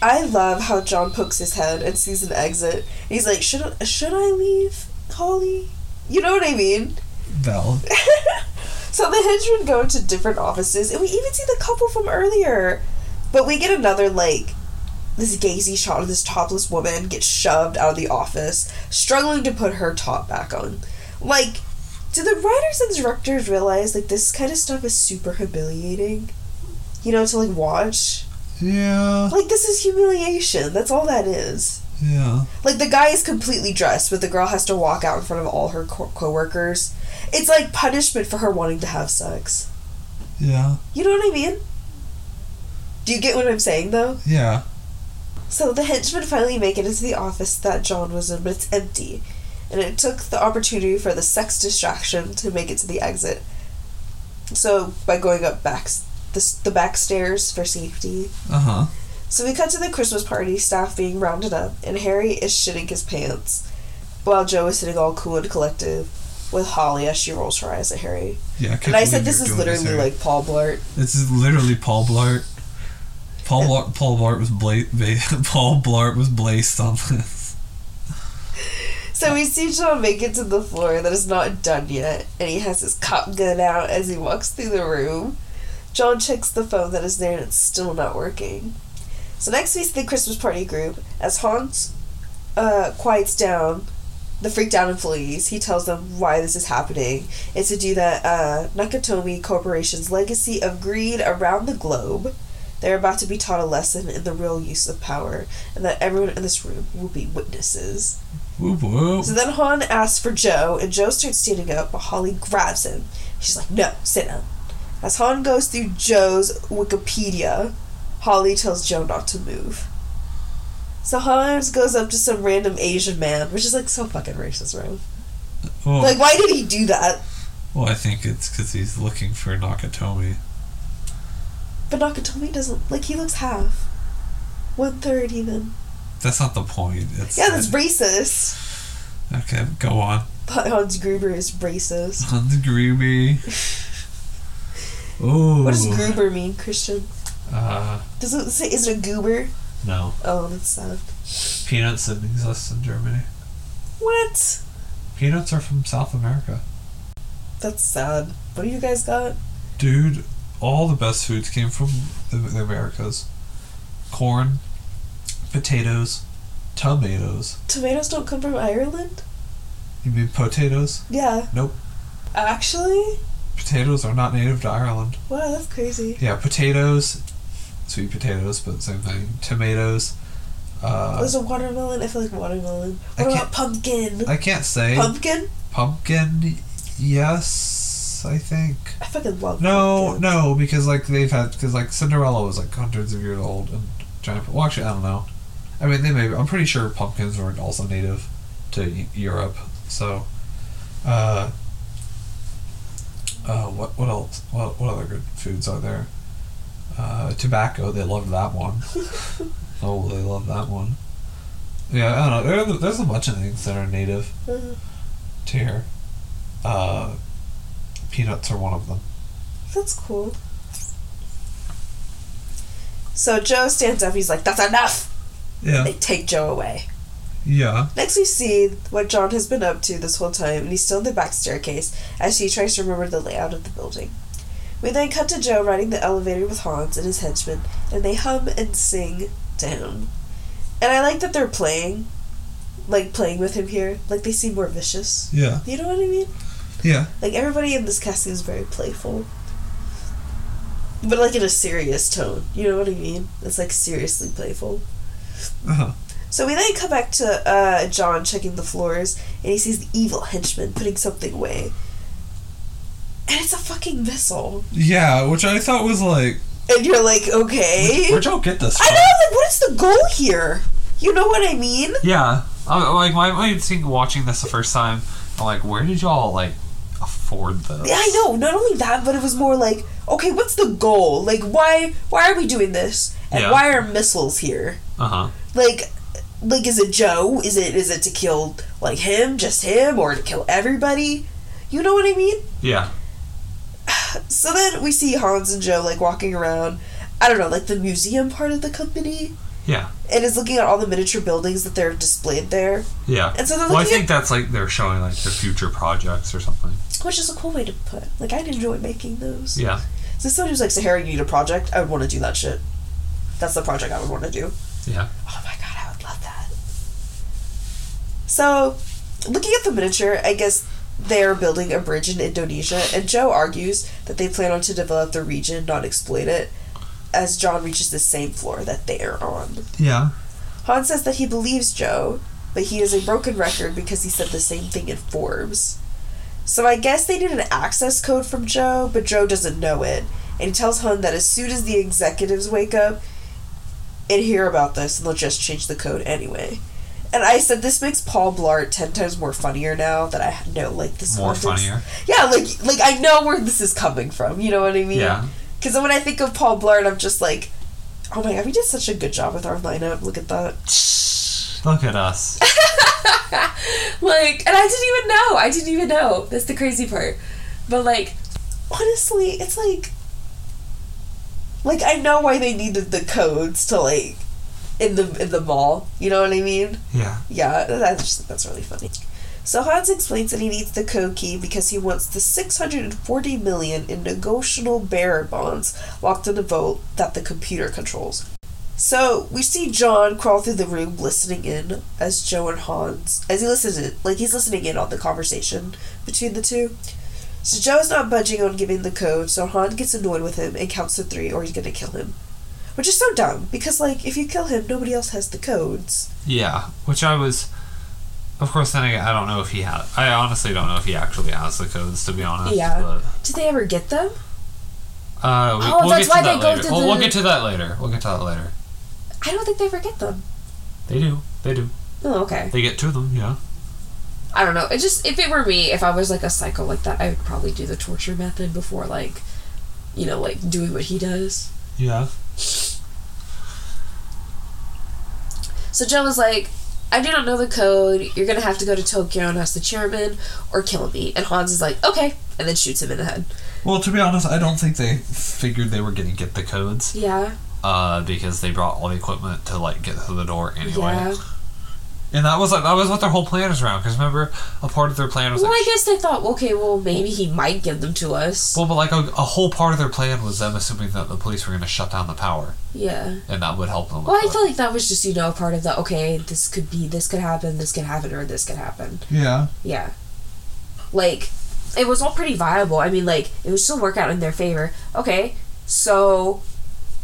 I love how John pokes his head and sees an exit. He's like, "Should I, should I leave, Holly?" You know what I mean? Valid. <laughs> So the henchmen go to different offices, and we even see the couple from earlier. But we get another like this gazy shot of this topless woman get shoved out of the office, struggling to put her top back on. Like, do the writers and directors realize like this kind of stuff is super humiliating? You know, to like watch. Yeah. Like this is humiliation. That's all that is. Yeah. Like the guy is completely dressed, but the girl has to walk out in front of all her co- coworkers. It's like punishment for her wanting to have sex. Yeah. You know what I mean? Do you get what I'm saying though? Yeah. So the henchmen finally make it into the office that John was in, but it's empty. And it took the opportunity for the sex distraction to make it to the exit. So by going up back the, the back stairs for safety. Uh huh. So we cut to the Christmas party, staff being rounded up, and Harry is shitting his pants, while Joe is sitting all cool and collective with Holly as she rolls her eyes at Harry. Yeah. I And I said this is literally Harry. like Paul Blart. This is literally Paul Blart. Paul <laughs> Blart, Paul Blart was bla- <laughs> Paul Blart was blazed on this. So we see John make it to the floor that is not done yet, and he has his cop gun out as he walks through the room. John checks the phone that is there and it's still not working. So next we see the Christmas party group. As Hans uh, quiets down the freaked out employees, he tells them why this is happening. It's to do that uh, Nakatomi Corporation's legacy of greed around the globe. They're about to be taught a lesson in the real use of power, and that everyone in this room will be witnesses. Whoop whoop. So then Han asks for Joe, and Joe starts standing up, but Holly grabs him. She's like, no, sit down. As Han goes through Joe's Wikipedia, Holly tells Joe not to move. So Hans goes up to some random Asian man, which is like so fucking racist, right? Well, Like, why did he do that? well, I think it's because he's looking for Nakatomi. But Nakatomi doesn't, like, he looks half. One third, even. That's not the point. It's Yeah, that's racist. okay. Go on. But Hans Gruber is racist. Hans Gruby. <laughs> Ooh. What does Gruber mean, Christian? Uh, Does it say, is it a goober? no. Oh, that's sad. Peanuts didn't exist in Germany. What? Peanuts are from South America. That's sad. What do you guys got? Dude, all the best foods came from the, the Americas. Corn, potatoes, tomatoes. Tomatoes don't come from Ireland? You mean potatoes? Yeah. Nope. Actually? Potatoes are not native to Ireland. Wow, that's crazy. Yeah, potatoes, sweet potatoes, but same thing. Tomatoes. Uh, There's a watermelon. I feel like watermelon. What about pumpkin? I can't say. pumpkin? Pumpkin, yes, I think. I fucking love No, pumpkin. no, because like they've had because like Cinderella was like hundreds of years old and giant. Well, actually, I don't know. I mean, they may. I'm pretty sure pumpkins were also native to Europe. So, uh, uh, what what else? What what other good foods are there? Uh, tobacco. They love that one. <laughs> oh, they love that one. Yeah, I don't know. There, there's a bunch of things that are native Mhm. to here. Uh, peanuts are one of them. That's cool. So Joe stands up. He's like, "That's enough." Yeah. They take Joe away. Yeah. Next, we see what John has been up to this whole time, and he's still in the back staircase as he tries to remember the layout of the building. We then cut to Joe riding the elevator with Hans and his henchmen, and they hum and sing to him. And I like that they're playing, like playing with him here. Like they seem more vicious. Yeah. You know what I mean? Yeah. Like everybody in this cast is very playful. but like in a serious tone. You know what I mean? It's like seriously playful. Uh-huh. So we then come back to uh, John checking the floors, and he sees the evil henchman putting something away. And it's a fucking missile. Yeah, which I thought was like, And you're like, okay. where'd y'all get this I from? know, like, what is the goal here? You know what I mean? Yeah, I, like my my thing watching this the first time, I'm like, where did y'all like afford this? Yeah, I know. Not only that, but it was more like, okay, what's the goal? Like, why why are we doing this? And Yeah. why are missiles here? Uh huh. Like, like is it Joe? Is it is it to kill like him, just him, or to kill everybody? You know what I mean? Yeah. <sighs> So then we see Hans and Joe like walking around. I don't know, like the museum part of the company, Yeah. and is looking at all the miniature buildings that they're displayed there, Yeah. And so they're well, I think that's like they're showing like their future projects or something. which is a cool way to put. Like I'd enjoy making those. Yeah. So somebody was like, Sahara, you need a project, I would want to do that shit. That's the project I would want to do. Yeah. Oh my god, I would love that. So, looking at the miniature, I guess they're building a bridge in Indonesia, and Joe argues that they plan on to develop the region, not exploit it, as John reaches the same floor that they are on. Yeah. Han says that he believes Joe, but he is a broken record because he said the same thing in Forbes. So I guess they need an access code from Joe, but Joe doesn't know it. And he tells Han that as soon as the executives wake up and hear about this, and they'll just change the code anyway. And I said this makes Paul Blart ten times more funnier now that I know like this More funnier. Yeah, like like I know where this is coming from. You know what I mean? Yeah. Because when I think of Paul Blart, I'm just like, oh my god, we did such a good job with our lineup. Look at that. Look at us. <laughs> Like, and I didn't even know. I didn't even know. That's the crazy part. But like, honestly, it's like, like I know why they needed the codes to like in the in the mall. You know what I mean? yeah. Yeah, just that's really funny. So Hans explains that he needs the code key because he wants the 640 million in negotiable bearer bonds locked in a vault that the computer controls. So we see John crawl through the room listening in as Joe and Hans as he listens in like he's listening in on the conversation between the two. So Joe's not budging on giving the code, so Han gets annoyed with him and counts to three or he's gonna kill him. Which is so dumb, because like if you kill him nobody else has the codes. Yeah. Which I was. Of course, then again, I don't know if he had. I honestly don't know if he actually has the codes, to be honest. Yeah. But, Did they ever get them? uh, we, Oh, we'll that's why that they go later. to We'll, the- we'll get to that later. We'll get to that later. I don't think they ever get them. They do. They do. Oh, okay. They get to them. Yeah. I don't know. It just if it were me, if I was like a psycho like that, I would probably do the torture method before like, you know, like doing what he does. Yeah. So Joe was like, I do not know the code. You're gonna have to go to Tokyo and ask the chairman, or kill me. And Hans is like, okay, and then shoots him in the head. Well, to be honest, I don't think they figured they were going to get the codes. Yeah, Uh, because they brought all the equipment to like get through the door anyway. yeah. And that was like that was what their whole plan was around. Because remember, a part of their plan was Well, like I guess they thought, okay, well maybe he might give them to us. Well, but like a, a whole part of their plan was them assuming that the police were going to shut down the power, Yeah. and that would help them. Well, I with feel like that was just you know part of the okay, this could be, this could happen, this could happen, or this could happen. Yeah. Yeah. Like, it was all pretty viable. I mean, like, it would still work out in their favor. Okay, so,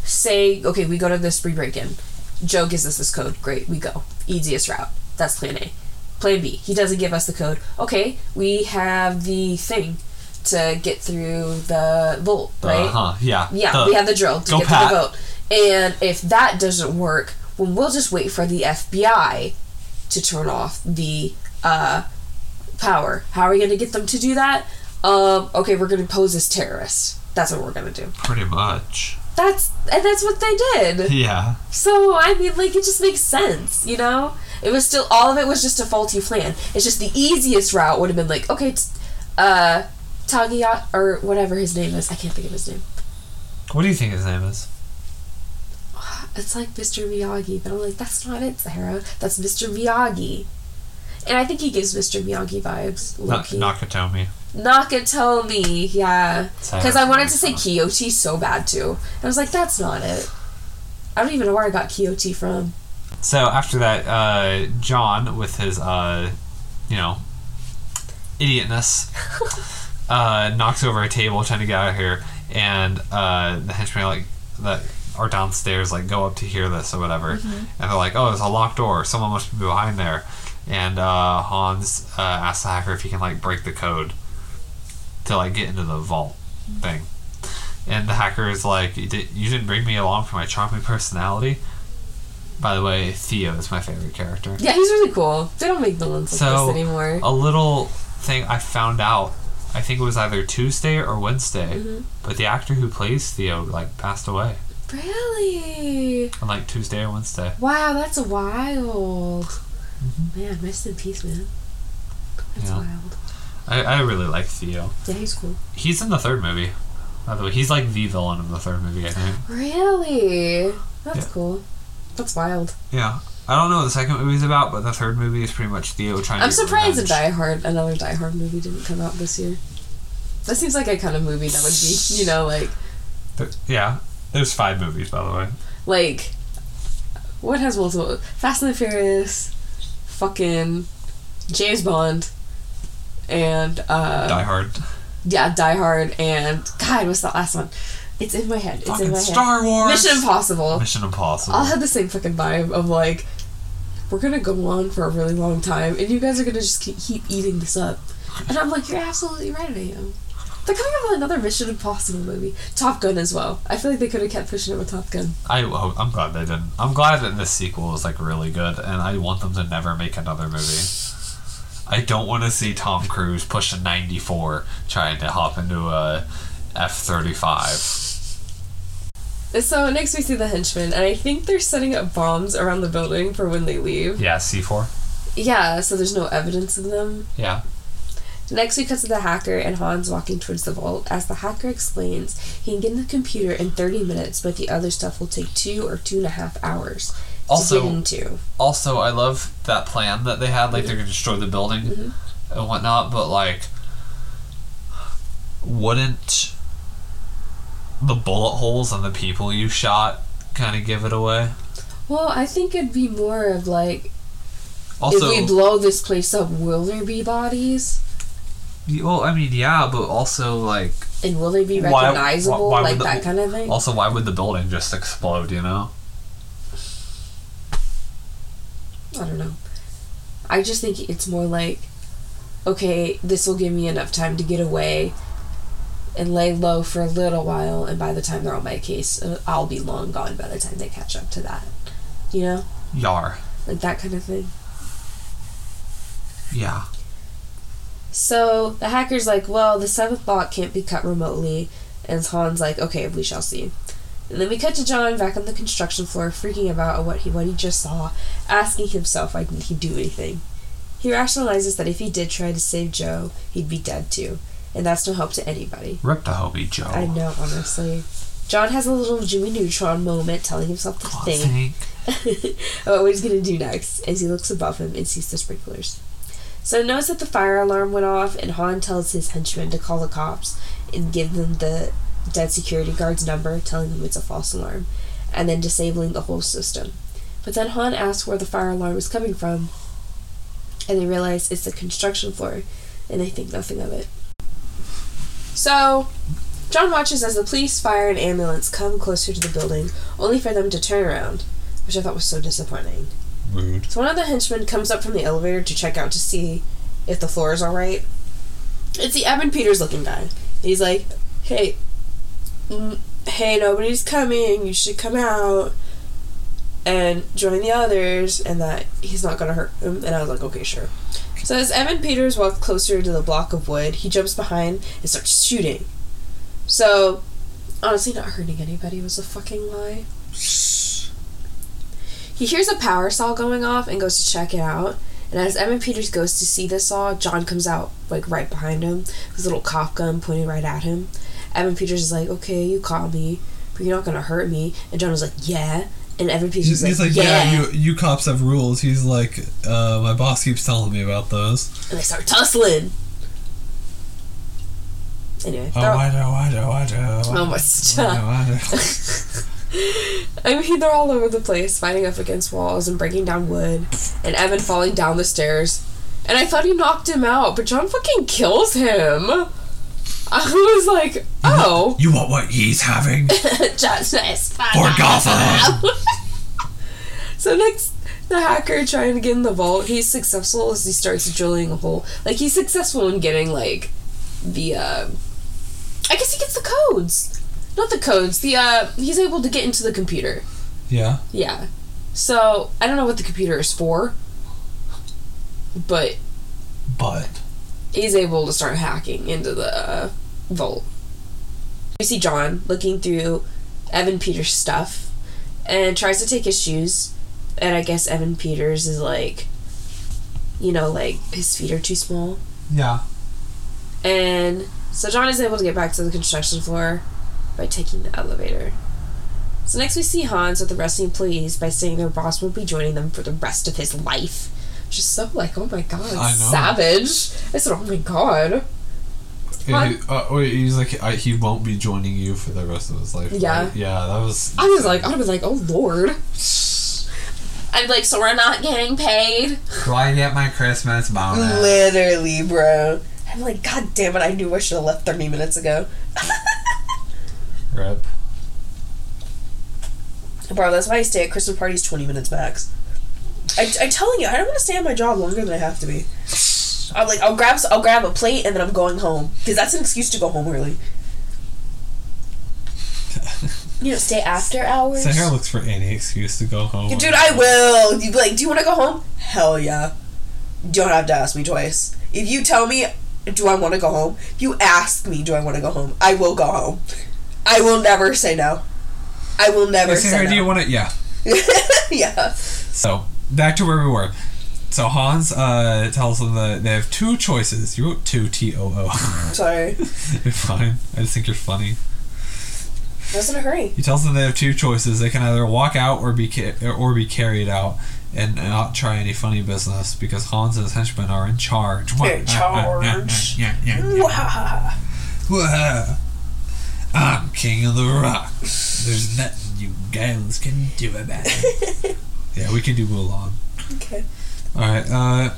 say, okay, we go to this spree break in. Joe gives us this code. Great, we go. Easiest route. That's plan A. Plan B, he doesn't give us the code. Okay, we have the thing to get through the vault, right? Uh-huh, yeah. Yeah, The- we have the drill to get Pat. to the vote. And if that doesn't work, well, we'll just wait for the FBI to turn off the uh, power. How are we going to get them to do that? Um, okay, we're going to pose as terrorists. That's what we're going to do. pretty much. That's and that's what they did. Yeah. So I mean, like, it just makes sense, you know. It was still all of it was just a faulty plan. It's just the easiest route would have been like, okay, t- uh, Tagia or whatever his name is. I can't think of his name. What do you think his name is? <sighs> it's like Mr. Miyagi, but I'm like, that's not it, Sarah. That's Mr. Miyagi. And I think he gives Mr. Miyagi vibes. Loki. Nakatomi. Nakatomi, yeah. Because I wanted to say. Kyoto so bad too. I was like, that's not it. I don't even know where I got Kyoto from. So after that, uh, John, with his, uh, you know, idiotness, <laughs> uh, knocks over a table trying to get out of here, and uh, the henchmen like that are downstairs like go up to hear this or whatever, and they're like, "Oh, there's a locked door. Someone must be behind there." And uh, Hans uh, asks the hacker if he can like break the code to like get into the vault thing. And the hacker is like, you, did, you didn't bring me along for my charming personality. By the way, Theo is my favorite character. Yeah, he's really cool. They don't make villains like So- this anymore. A little thing I found out, I think it was either Tuesday or Wednesday, Mm-hmm. but the actor who plays Theo like passed away Really? on like Tuesday or Wednesday. Wow, that's wild. Man, rest in peace, man. That's Yeah. wild. I, I really like Theo. Yeah, he's cool. He's in the third movie. By the way, he's like the villain of the third movie, I think. Really? That's Yeah. cool. That's wild. Yeah. I don't know what the second movie's about, but the third movie is pretty much Theo trying to I'm surprised a. Die Hard, another Die Hard movie didn't come out this year. That seems like a kind of movie that would be, you know, like, There- Yeah. There's five movies, by the way. like, what has multiple? Fast and the Furious, fucking James Bond, and uh, Die Hard. yeah, Die Hard, and God, what's the last one? It's in my head. It's in Fucking my head. Star Wars. Mission Impossible. Mission Impossible. I'll have the same fucking vibe of like, we're gonna go on for a really long time, and you guys are gonna just keep, keep eating this up. And I'm like, you're absolutely right, I am. They're coming out with another Mission Impossible movie, Top Gun as well. I feel like they could have kept pushing it with Top Gun. I oh, I'm glad they didn't. I'm glad that this sequel is like really good, and I want them to never make another movie. I don't want to see Tom Cruise push a 94 trying to hop into a F35. So next we see the henchmen, and I think they're setting up bombs around the building for when they leave. Yeah, C4. Yeah, so there's no evidence of them. Yeah. Next, we cut to the hacker and Hans walking towards the vault. As the hacker explains, he can get in the computer in 30 minutes, but the other stuff will take two or two and a half hours to Also- into. Also, I love that plan that they had. Like they're gonna destroy the building Mm-hmm. and whatnot, but like, wouldn't the bullet holes and the people you shot kind of give it away? Well, I think it'd be more of like Also, if we blow this place up, will there be bodies? well, I mean, yeah, but also like, And will they be Why- recognizable? why would like the- that kind of thing? also, why would the building just explode? You know? I don't know. I just think it's more like, okay, this will give me enough time to get away and lay low for a little while, and by the time they're on my case, I'll be long gone by the time they catch up to that. You know? Yar. Like that kind of thing. Yeah. So the hacker's like, well, the seventh lock can't be cut remotely, and Han's like, okay, we shall see. And then we cut to John back on the construction floor, freaking about what he what he just saw, asking himself why didn't he do anything. He rationalizes that if he did try to save Joe, he'd be dead too, and that's no help to anybody. Rip the Hobie Joe. I know, honestly. John has a little Jimmy Neutron moment, telling himself to Oh, think thank- about what he's gonna do next as he looks above him and sees the sprinklers. So he knows that the fire alarm went off, and Han tells his henchmen to call the cops and give them the dead security guard's number, telling them it's a false alarm, and then disabling the whole system. But then Han asks where the fire alarm is coming from, and they realize it's the construction floor, and they think nothing of it. So, John watches as the police, fire, and ambulance come closer to the building, only for them to turn around, which I thought was so disappointing. Rude. So one of the henchmen comes up from the elevator to check out to see if the floor is all right. It's the Evan Peters looking guy. He's like, "Hey, hey, nobody's coming. You should come out and join the others, and that he's not gonna hurt him." And I was like, "Okay, sure." So as Evan Peters walks closer to the block of wood, he jumps behind and starts shooting. So, honestly, not hurting anybody was a fucking lie. He hears a power saw going off and goes to check it out. And as Evan Peters goes to see the saw, John comes out like right behind him, his little cop gun pointing right at him. Evan Peters is like, "Okay, you caught me, but you're not gonna hurt me." And John was like, "Yeah." And Evan Peters He's, is he's like, like, "Yeah." yeah, you you cops have rules. He's like, uh, my boss keeps telling me about those. and they start tussling. Anyway, Oh, all- I know, I know, I know. Oh my stop. I. <laughs> <laughs> I mean, they're all over the place, fighting up against walls and breaking down wood, and Evan falling down the stairs. And I thought he knocked him out, but John fucking kills him. I was like, oh, You want what he's having? <laughs> justice For Gotham. <laughs> So next, the hacker trying to get in the vault, he's successful as he starts drilling a hole. Like he's successful in getting like the. uh I guess he gets the codes, not the codes. The uh he's able to get into the computer. Yeah. Yeah. So I don't know what the computer is for, but But he's able to start hacking into the uh, vault. We see John looking through Evan Peters' stuff and tries to take his shoes. And I guess Evan Peters is like, you know, like his feet are too small. yeah. And so John is able to get back to the construction floor by taking the elevator. So next we see Hans with the rest of the employees by saying their boss will be joining them for the rest of his life. Just so like, oh my god, savage. I said, oh my god. He, uh, wait, he's like I, he won't be joining you for the rest of his life. Yeah. right? Yeah. That was. I was like, I was like, oh lord. I'm like, so we're not getting paid. Do I get my Christmas bonus? Literally, bro. I'm like, god damn it! I knew I should have left 30 minutes ago. Rip. Bro, that's why I stay at Christmas parties 20 minutes max. I, I'm telling you, I don't want to stay at my job longer than I have to be. I'm like, I'll grab, I'll grab a plate and then I'm going home because that's an excuse to go home early. You know, stay after hours. Sarah looks for any excuse to go home. Dude, I will. You be like, do you want to go home? Hell yeah. You don't have to ask me twice. If you tell me, do I want to go home? If you ask me, do I want to go home? I will go home. I will never say no. I will never Hey, Sarah, say do you no. want to? Yeah. <laughs> yeah. So back to where we were. So Hans uh, tells them that they have two choices. You wrote two T O O. <laughs> Sorry. <laughs> You're fine. I just think you're funny. I was in a hurry. He tells them they have two choices. They can either walk out or be ca- or be carried out, and not try any funny business because Hans and his henchmen are in charge. In <laughs> charge. Yeah, yeah, yeah. Wah. Wah. I'm king of the rock. There's nothing you girls can do about it. yeah, we can do Mulan. Okay. All right. Uh,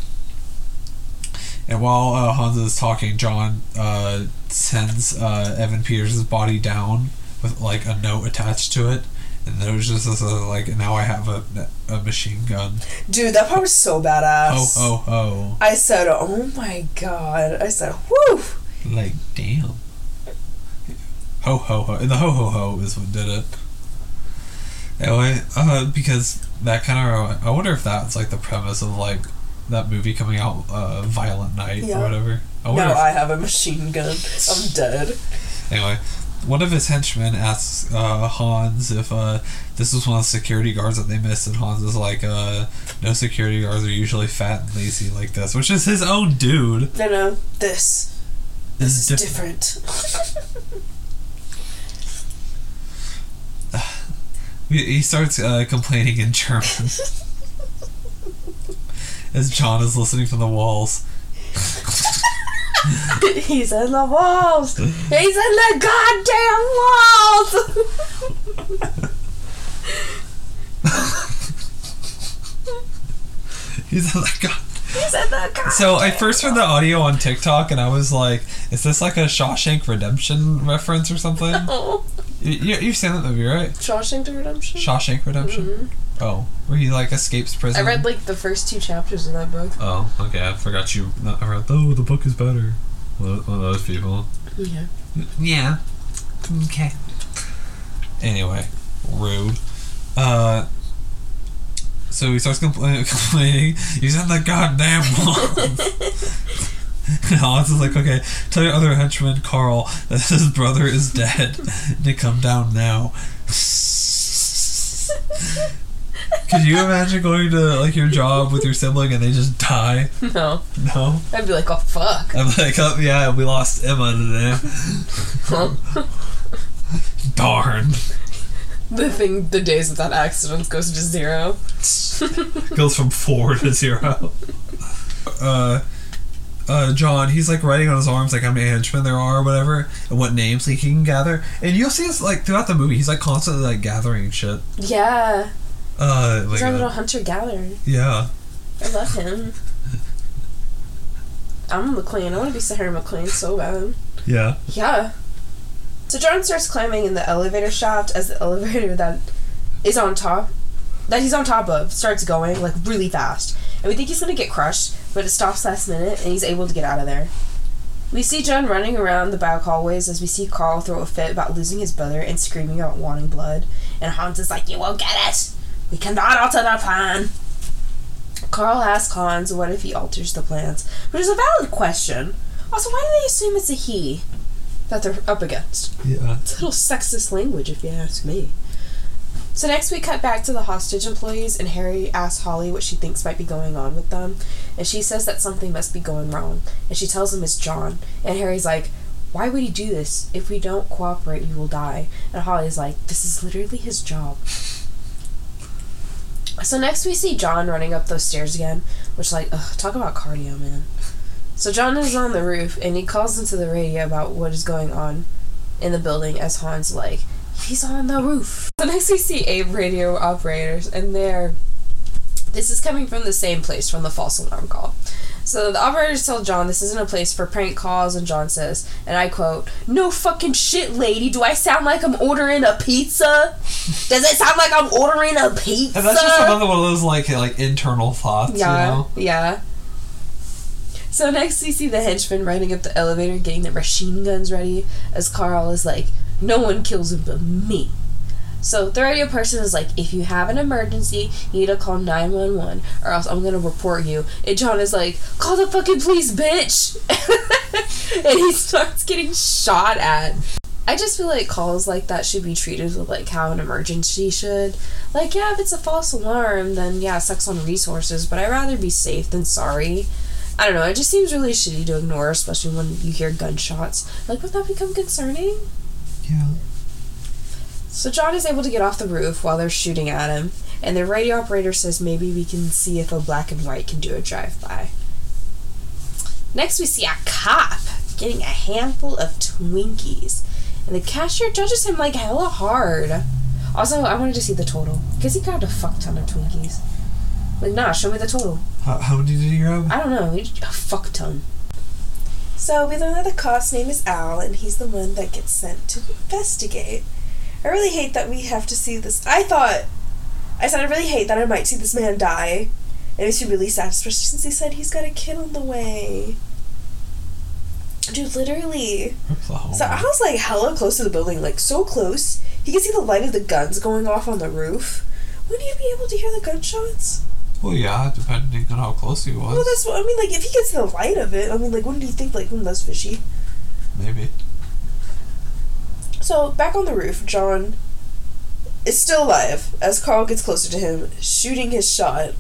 and while uh, is talking, John uh, sends uh, Evan Peters' body down with like a note attached to it, and there's just this, uh, like now I have a, a machine gun. Dude, that part was so badass. Oh oh oh! I said, oh my god. I said, whew. Like damn. Ho ho ho! And the ho ho ho is what did it. Anyway, uh, because that kind of I wonder if that's like the premise of like that movie coming out, uh, Violent Night Yeah. or whatever. I No, if- I have a machine gun. I'm dead. Anyway, one of his henchmen asks uh, Hans if uh, this was one of the security guards that they missed, and Hans is like, uh, "No security guards are usually fat and lazy like this," which is his own dude. No, no. This. This is Diff- different. He <laughs> he starts uh, complaining in German <laughs> as John is listening from the walls. <laughs> He's in the walls. He's in the goddamn walls. He's like, God. He's in the goddamn So I first heard the audio on TikTok, and I was like, "Is this like a Shawshank Redemption reference or something?" <laughs> Oh. You, you've seen that movie, right? Shawshank Redemption. Shawshank Redemption. Oh, where he like escapes prison. I read like the first two chapters of that book. Oh, okay. I forgot you. no, I read. Oh, the book is better. One of one of those people. Yeah. Yeah. Okay. Anyway, rude. Uh. So he starts compla- <laughs> complaining. He's in the goddamn walls. And Hans is like, okay, tell your other henchman, Carl, that his brother is dead. to come down now. <laughs> Could you imagine going to like your job with your sibling and they just die? No. No. I'd be like, oh fuck. I'm like, oh, yeah, we lost Emma today. <laughs> Darn. The thing, the days without accidents goes to zero. <laughs> Goes from four to zero. <laughs> Uh, uh, John, he's like writing on his arms like how many henchmen there are or whatever, and what names he can gather. And you'll see this like throughout the movie. He's like constantly like gathering shit. Yeah. Uh, like, He's our uh, little hunter gatherer. yeah. I love him. I'm McClane. I want to be Sahara McClane so bad. Yeah. Yeah. So John starts climbing in the elevator shaft as the elevator <laughs> that is on top, that he's on top of, starts going like really fast. And we think he's gonna get crushed, but it stops last minute and he's able to get out of there. We see John running around the back hallways as we see Carl throw a fit about losing his brother and screaming out wanting blood. And Hans is like, You won't get it! We cannot alter the plan! Carl asks Hans what if he alters the plans, which is a valid question. Also, why do they assume it's a he that they're up against? Yeah. It's a little sexist language, if you ask me. So next we cut back to the hostage employees, and Harry asks Holly what she thinks might be going on with them, and she says that something must be going wrong, and she tells him it's John, and Harry's like, "Why would he do this? If we don't cooperate, you will die." And Holly's like, "This is literally his job." So next we see John running up those stairs again, which like, ugh, talk about cardio, man. So John is on the roof and he calls into the radio about what is going on in the building as Hans like, he's on the roof. <laughs> So next we see eight radio operators and they're this is coming from the same place from the false alarm call. So the operators tell John this isn't a place for prank calls, and John says, and I quote, No fucking shit, lady. Do I sound like I'm ordering a pizza? Does it sound like I'm ordering a pizza? And that's just another one of those like like internal thoughts, Yeah, you know? yeah. So next we see the henchman riding up the elevator, getting the machine guns ready, as Carl is like, "No one kills him but me." So the radio person is like, "If you have an emergency, you need to call nine one one, or else I'm gonna report you." And John is like, "Call the fucking police, bitch!" <laughs> and he starts getting shot at. I just feel like calls like that should be treated with like how an emergency should. Like, yeah, if it's a false alarm, then yeah, sucks on resources, but I'd rather be safe than sorry. I don't know, it just seems really shitty to ignore, especially when you hear gunshots. Like, would that become concerning? Yeah. So John is able to get off the roof while they're shooting at him, and the radio operator says maybe we can see if a black and white can do a drive-by. Next, we see a cop getting a handful of Twinkies, and the cashier judges him like hella hard. Also, I wanted to see the total because he grabbed a fuck ton of Twinkies. Like, nah, show me the total. How, how many did you grab? I don't know, a fuck ton. So we learn that the cop's name is Al, and he's the one that gets sent to investigate. I really hate that we have to see this. I thought, I said I really hate that I might see this man die. It makes me really sad, especially since he said he's got a kid on the way. Dude, literally. Rip the whole So I was like hella close to the building, like so close. He could see the light of the guns going off on the roof. Wouldn't you be able to hear the gunshots? Well, yeah, depending on how close he was. Well, that's what I mean. Like, if he gets the light of it, I mean, like, wouldn't you think like, hmm, that's fishy? Maybe. So back on the roof, John is still alive as Carl gets closer to him, shooting his shot,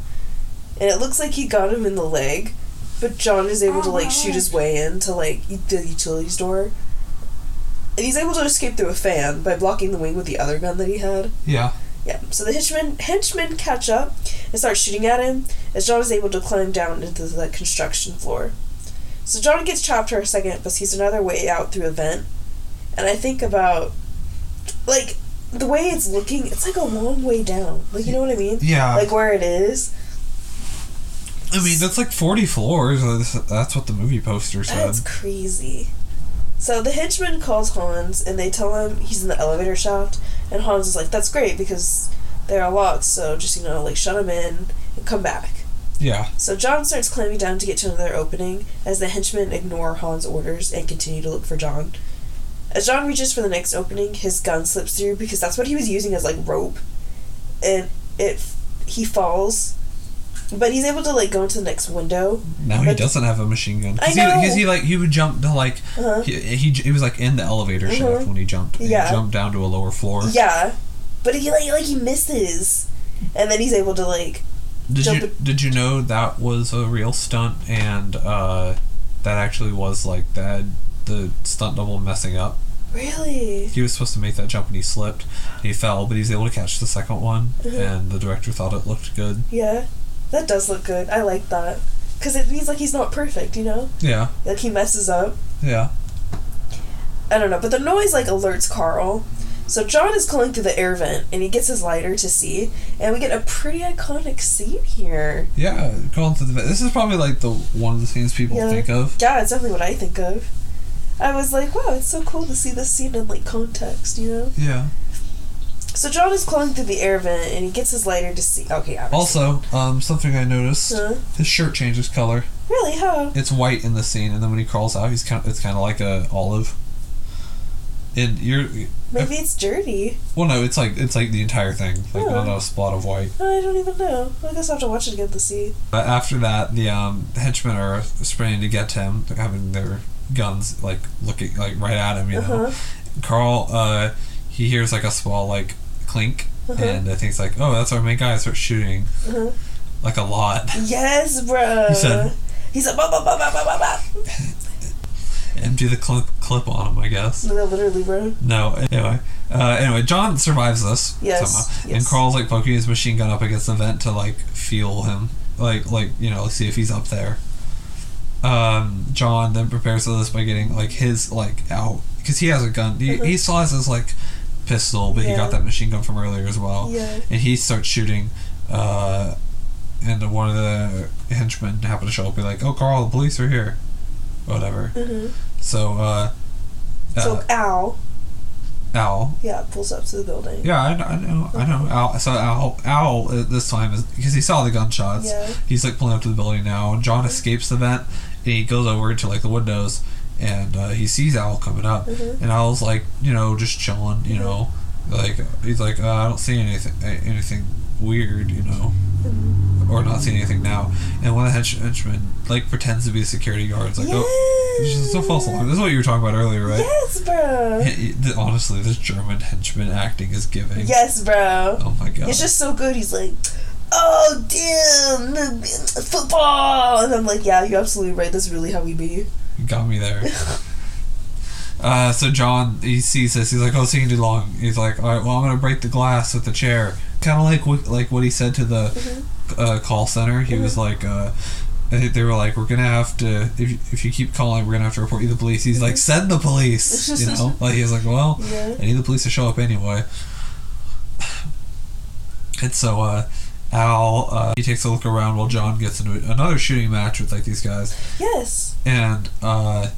and it looks like he got him in the leg, but John is able to like shoot his way into like the utilities door, and he's able to escape through a fan by blocking the wing with the other gun that he had. Yeah. Yeah, so the henchmen, henchmen catch up and start shooting at him as John is able to climb down into the construction floor. So John gets chopped for a second, but sees another way out through a vent. And I think about, like, the way it's looking, it's like a long way down. Like, you know what I mean? Yeah. Like where it is. I mean, that's like 40 floors. That's- That's what the movie poster said. That's crazy. So the henchman calls Hans and they tell him he's in the elevator shaft. And Hans is like, that's great because there are lots, so just, you know, like shut them in and come back. Yeah. So John starts climbing down to get to another opening as the henchmen ignore Han's orders and continue to look for John. As John reaches for the next opening, his gun slips through because that's what he was using as like rope, and it he falls, but he's able to like go into the next window. Now he But- doesn't have a machine gun. I know. He, cause he like he would jump to like Uh-huh. he, he he was like in the elevator shaft Mhm. when he jumped. He Yeah. jumped down to a lower floor. Yeah, but he like like he misses, and then he's able to like Did Jump you did you know that was a real stunt and uh, that actually was like that the stunt double messing up. really. He was supposed to make that jump and he slipped. He fell, but he was able to catch the second one, Mhm. and the director thought it looked good. Yeah, that does look good. I like that because it means like he's not perfect, you know. Yeah, Like he messes up. yeah. I don't know, but the noise like alerts Carl. So John is calling through the air vent and he gets his lighter to see, and we get a pretty iconic scene here. Yeah, going to the vent. this is probably like the one of the scenes people Yeah. think of. Yeah, it's definitely what I think of. I was like, wow, it's so cool to see this scene in like context, you know. Yeah. So John is crawling through the air vent and he gets his lighter to see. Okay, obviously. Also, um, something I noticed: Huh? his shirt changes color. Really? How? It's white in the scene, and then when he crawls out, he's kind of it's kind of like a olive. And you're Maybe it's dirty. well, no, it's like it's like the entire thing, like Oh. not a spot of white. I don't even know. I guess I'll have to watch it again to see. But after that, the um, henchmen are spraying to get to him, having their guns like looking like right at him. You know, Uh-huh. Carl, uh, he hears like a small like clink, Uh-huh. and I think it's like, oh, that's our main guy. I starts shooting Uh-huh. like a lot. Yes, bro. <laughs> He said- He said, "Bop, bop, bop, bop, bop, bop, bop." Empty the clip clip on him, I guess. No, literally, bro. No, anyway. Uh, anyway, John survives this Yes, somehow, and. Carl's like poking his machine gun up against the vent to like feel him, like like you know see if he's up there. Um, John then prepares for this by getting like his like out because he has a gun. He, he still has his like pistol, but he Uh-huh. Got that machine gun from earlier as well. Yeah. And he starts shooting, uh, and one of the henchmen happen to show up, be like, "Oh, Carl, the police are here," whatever. hmm So, uh, uh, So Al, Al, yeah, pulls up to the building. Yeah, I, I know, I know. Al, so Al, Al uh, this time is because he saw the gunshots. Yeah. He's like pulling up to the building now. John escapes the vent and he goes over to like the windows and uh, he sees Al coming up. Mhm. And Al's like, you know, just chilling. You know, like he's like, uh, I don't see anything, anything weird. You know, or not seeing anything now. And one of the hench- henchmen like pretends to be a security guard. It's like, yes. oh, it's just so false alarm. This is what you were talking about earlier, right? Yes, bro. Honestly, this German henchman acting is giving. Yes, bro. Oh my god. It's just so good. He's like, oh damn, football, and I'm like, yeah, you're absolutely right. That's really how we be. You got me there. uh, so John, he sees this. He's like, "Oh, it's taking too long." He's like, "All right, well, I'm gonna break the glass with the chair." Kind of like what, like what he said to the Mm-hmm. uh, call center. He was like, uh, they were like, "We're gonna have to if you, if you keep calling, we're gonna have to report you to the police." He's like, "Send the police," <laughs> you know. Like he was like, "Well, Yeah. I need the police to show up anyway." And so uh, Al uh, he takes a look around while John gets into another shooting match with like these guys Yes. and uh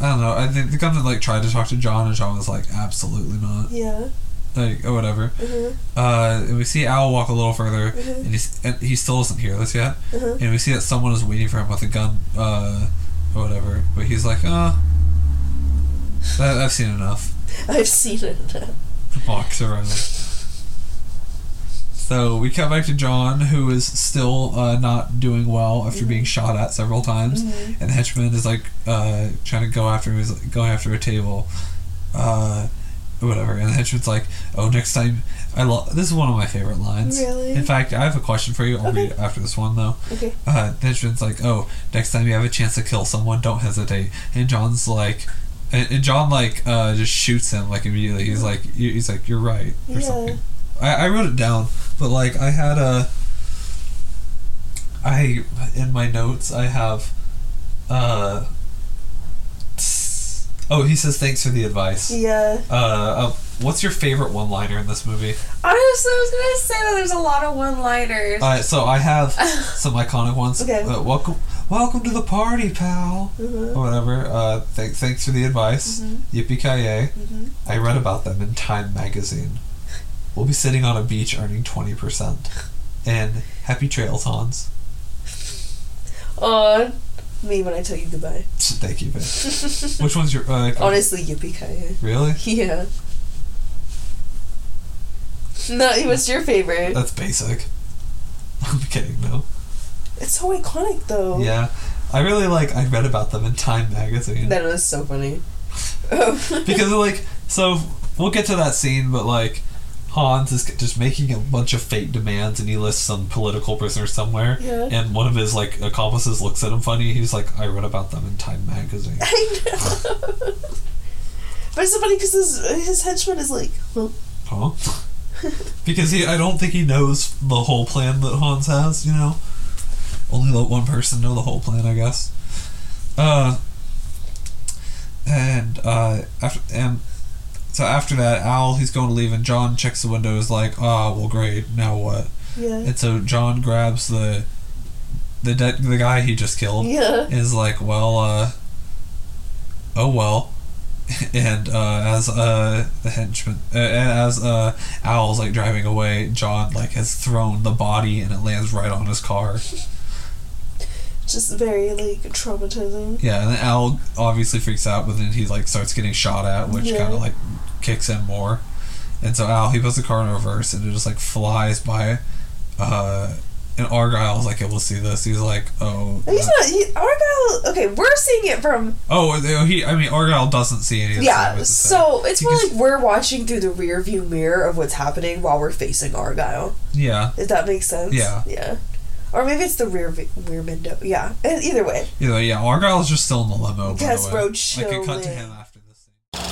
I don't know. I think the gunman like tried to talk to John, and John was like, "Absolutely not," Yeah. like or whatever. Mhm. Uh, and we see Al walk a little further, Mhm. and, he's, and he still doesn't hear this yet. Mhm. And we see that someone is waiting for him with a gun, uh, or whatever. But he's like, "Uh, I, I've seen enough." <laughs> I've seen it. Walks around. So we cut back to John, who is still uh, not doing well after being shot at several times, Mhm. and the henchman is like uh, trying to go after him. He's like, going after a table, uh, whatever. And the henchman's like, "Oh, next time." I love this is one of my favorite lines. Really? In fact, I have a question for you. I'll Okay. read after this one though. Okay. Uh, the henchman's like, "Oh, next time you have a chance to kill someone, don't hesitate." And John's like. And, and John like uh, just shoots him like immediately. He's like, he's like, you're right or Yeah. something. I, I wrote it down, but like I had a. I in my notes I have, uh. Oh, he says thanks for the advice. Yeah. Uh, uh, what's your favorite one-liner in this movie? Honestly, I was gonna say that there's a lot of one-liners. All right, so I have <laughs> some iconic ones. Okay. Uh, welcome, welcome to the party, pal. Mhm. Or whatever. Uh, th- thanks for the advice. Mhm. Yippee ki yay! Mhm. I read about them in Time magazine. We'll be sitting on a beach earning twenty percent. And happy trails, Hans. On me when I tell you goodbye. Thank you, babe. Which one's your? Uh, <laughs> Honestly, yippee ki Really? Yeah. No, what's your favorite? That's basic. <laughs> I'm kidding, though. It's so iconic though. Yeah, I really like. I read about them in Time magazine. That was so funny. <laughs> because like so we'll get to that scene but like hans is just making a bunch of fake demands and he lists some political prisoner somewhere. Yeah. and one of his like accomplices looks at him funny. He's like i read about them in time magazine. <laughs> I know. but it's so funny because his, his henchman is like, well, huh? <laughs> Because he i don't think he knows the whole plan that hans has you know? Only let one person know the whole plan i guess. Uh and uh after and so after that al he's going to leave and john checks the window is like oh well great now what yeah. and so john grabs the the de- the guy he just killed Yeah. is like well uh "Oh well." <laughs> And uh, as uh, the henchman, uh, and as uh, Owl's like driving away, John like has thrown the body and it lands right on his car. Just very like traumatizing. Yeah, and then Owl obviously freaks out, but then he like starts getting shot at, which Yeah. kind of like kicks in more. And so Al he puts the car in reverse and it just like flies by. Uh, and Argyle's like able to see this. He's like, oh, He's uh, not. He, Argyle. Okay, we're seeing it from. oh, he. I mean, Argyle doesn't see any. of this Yeah, so it's more like we're watching through the rear view mirror of what's happening while we're facing Argyle. yeah. If that makes sense. Yeah. Yeah. Or maybe it's the rear vi- rear window. Yeah. Either way. Either way, yeah. Argyle's just still in the limo. By yes, the way. bro. Chill. I could cut to him after this thing.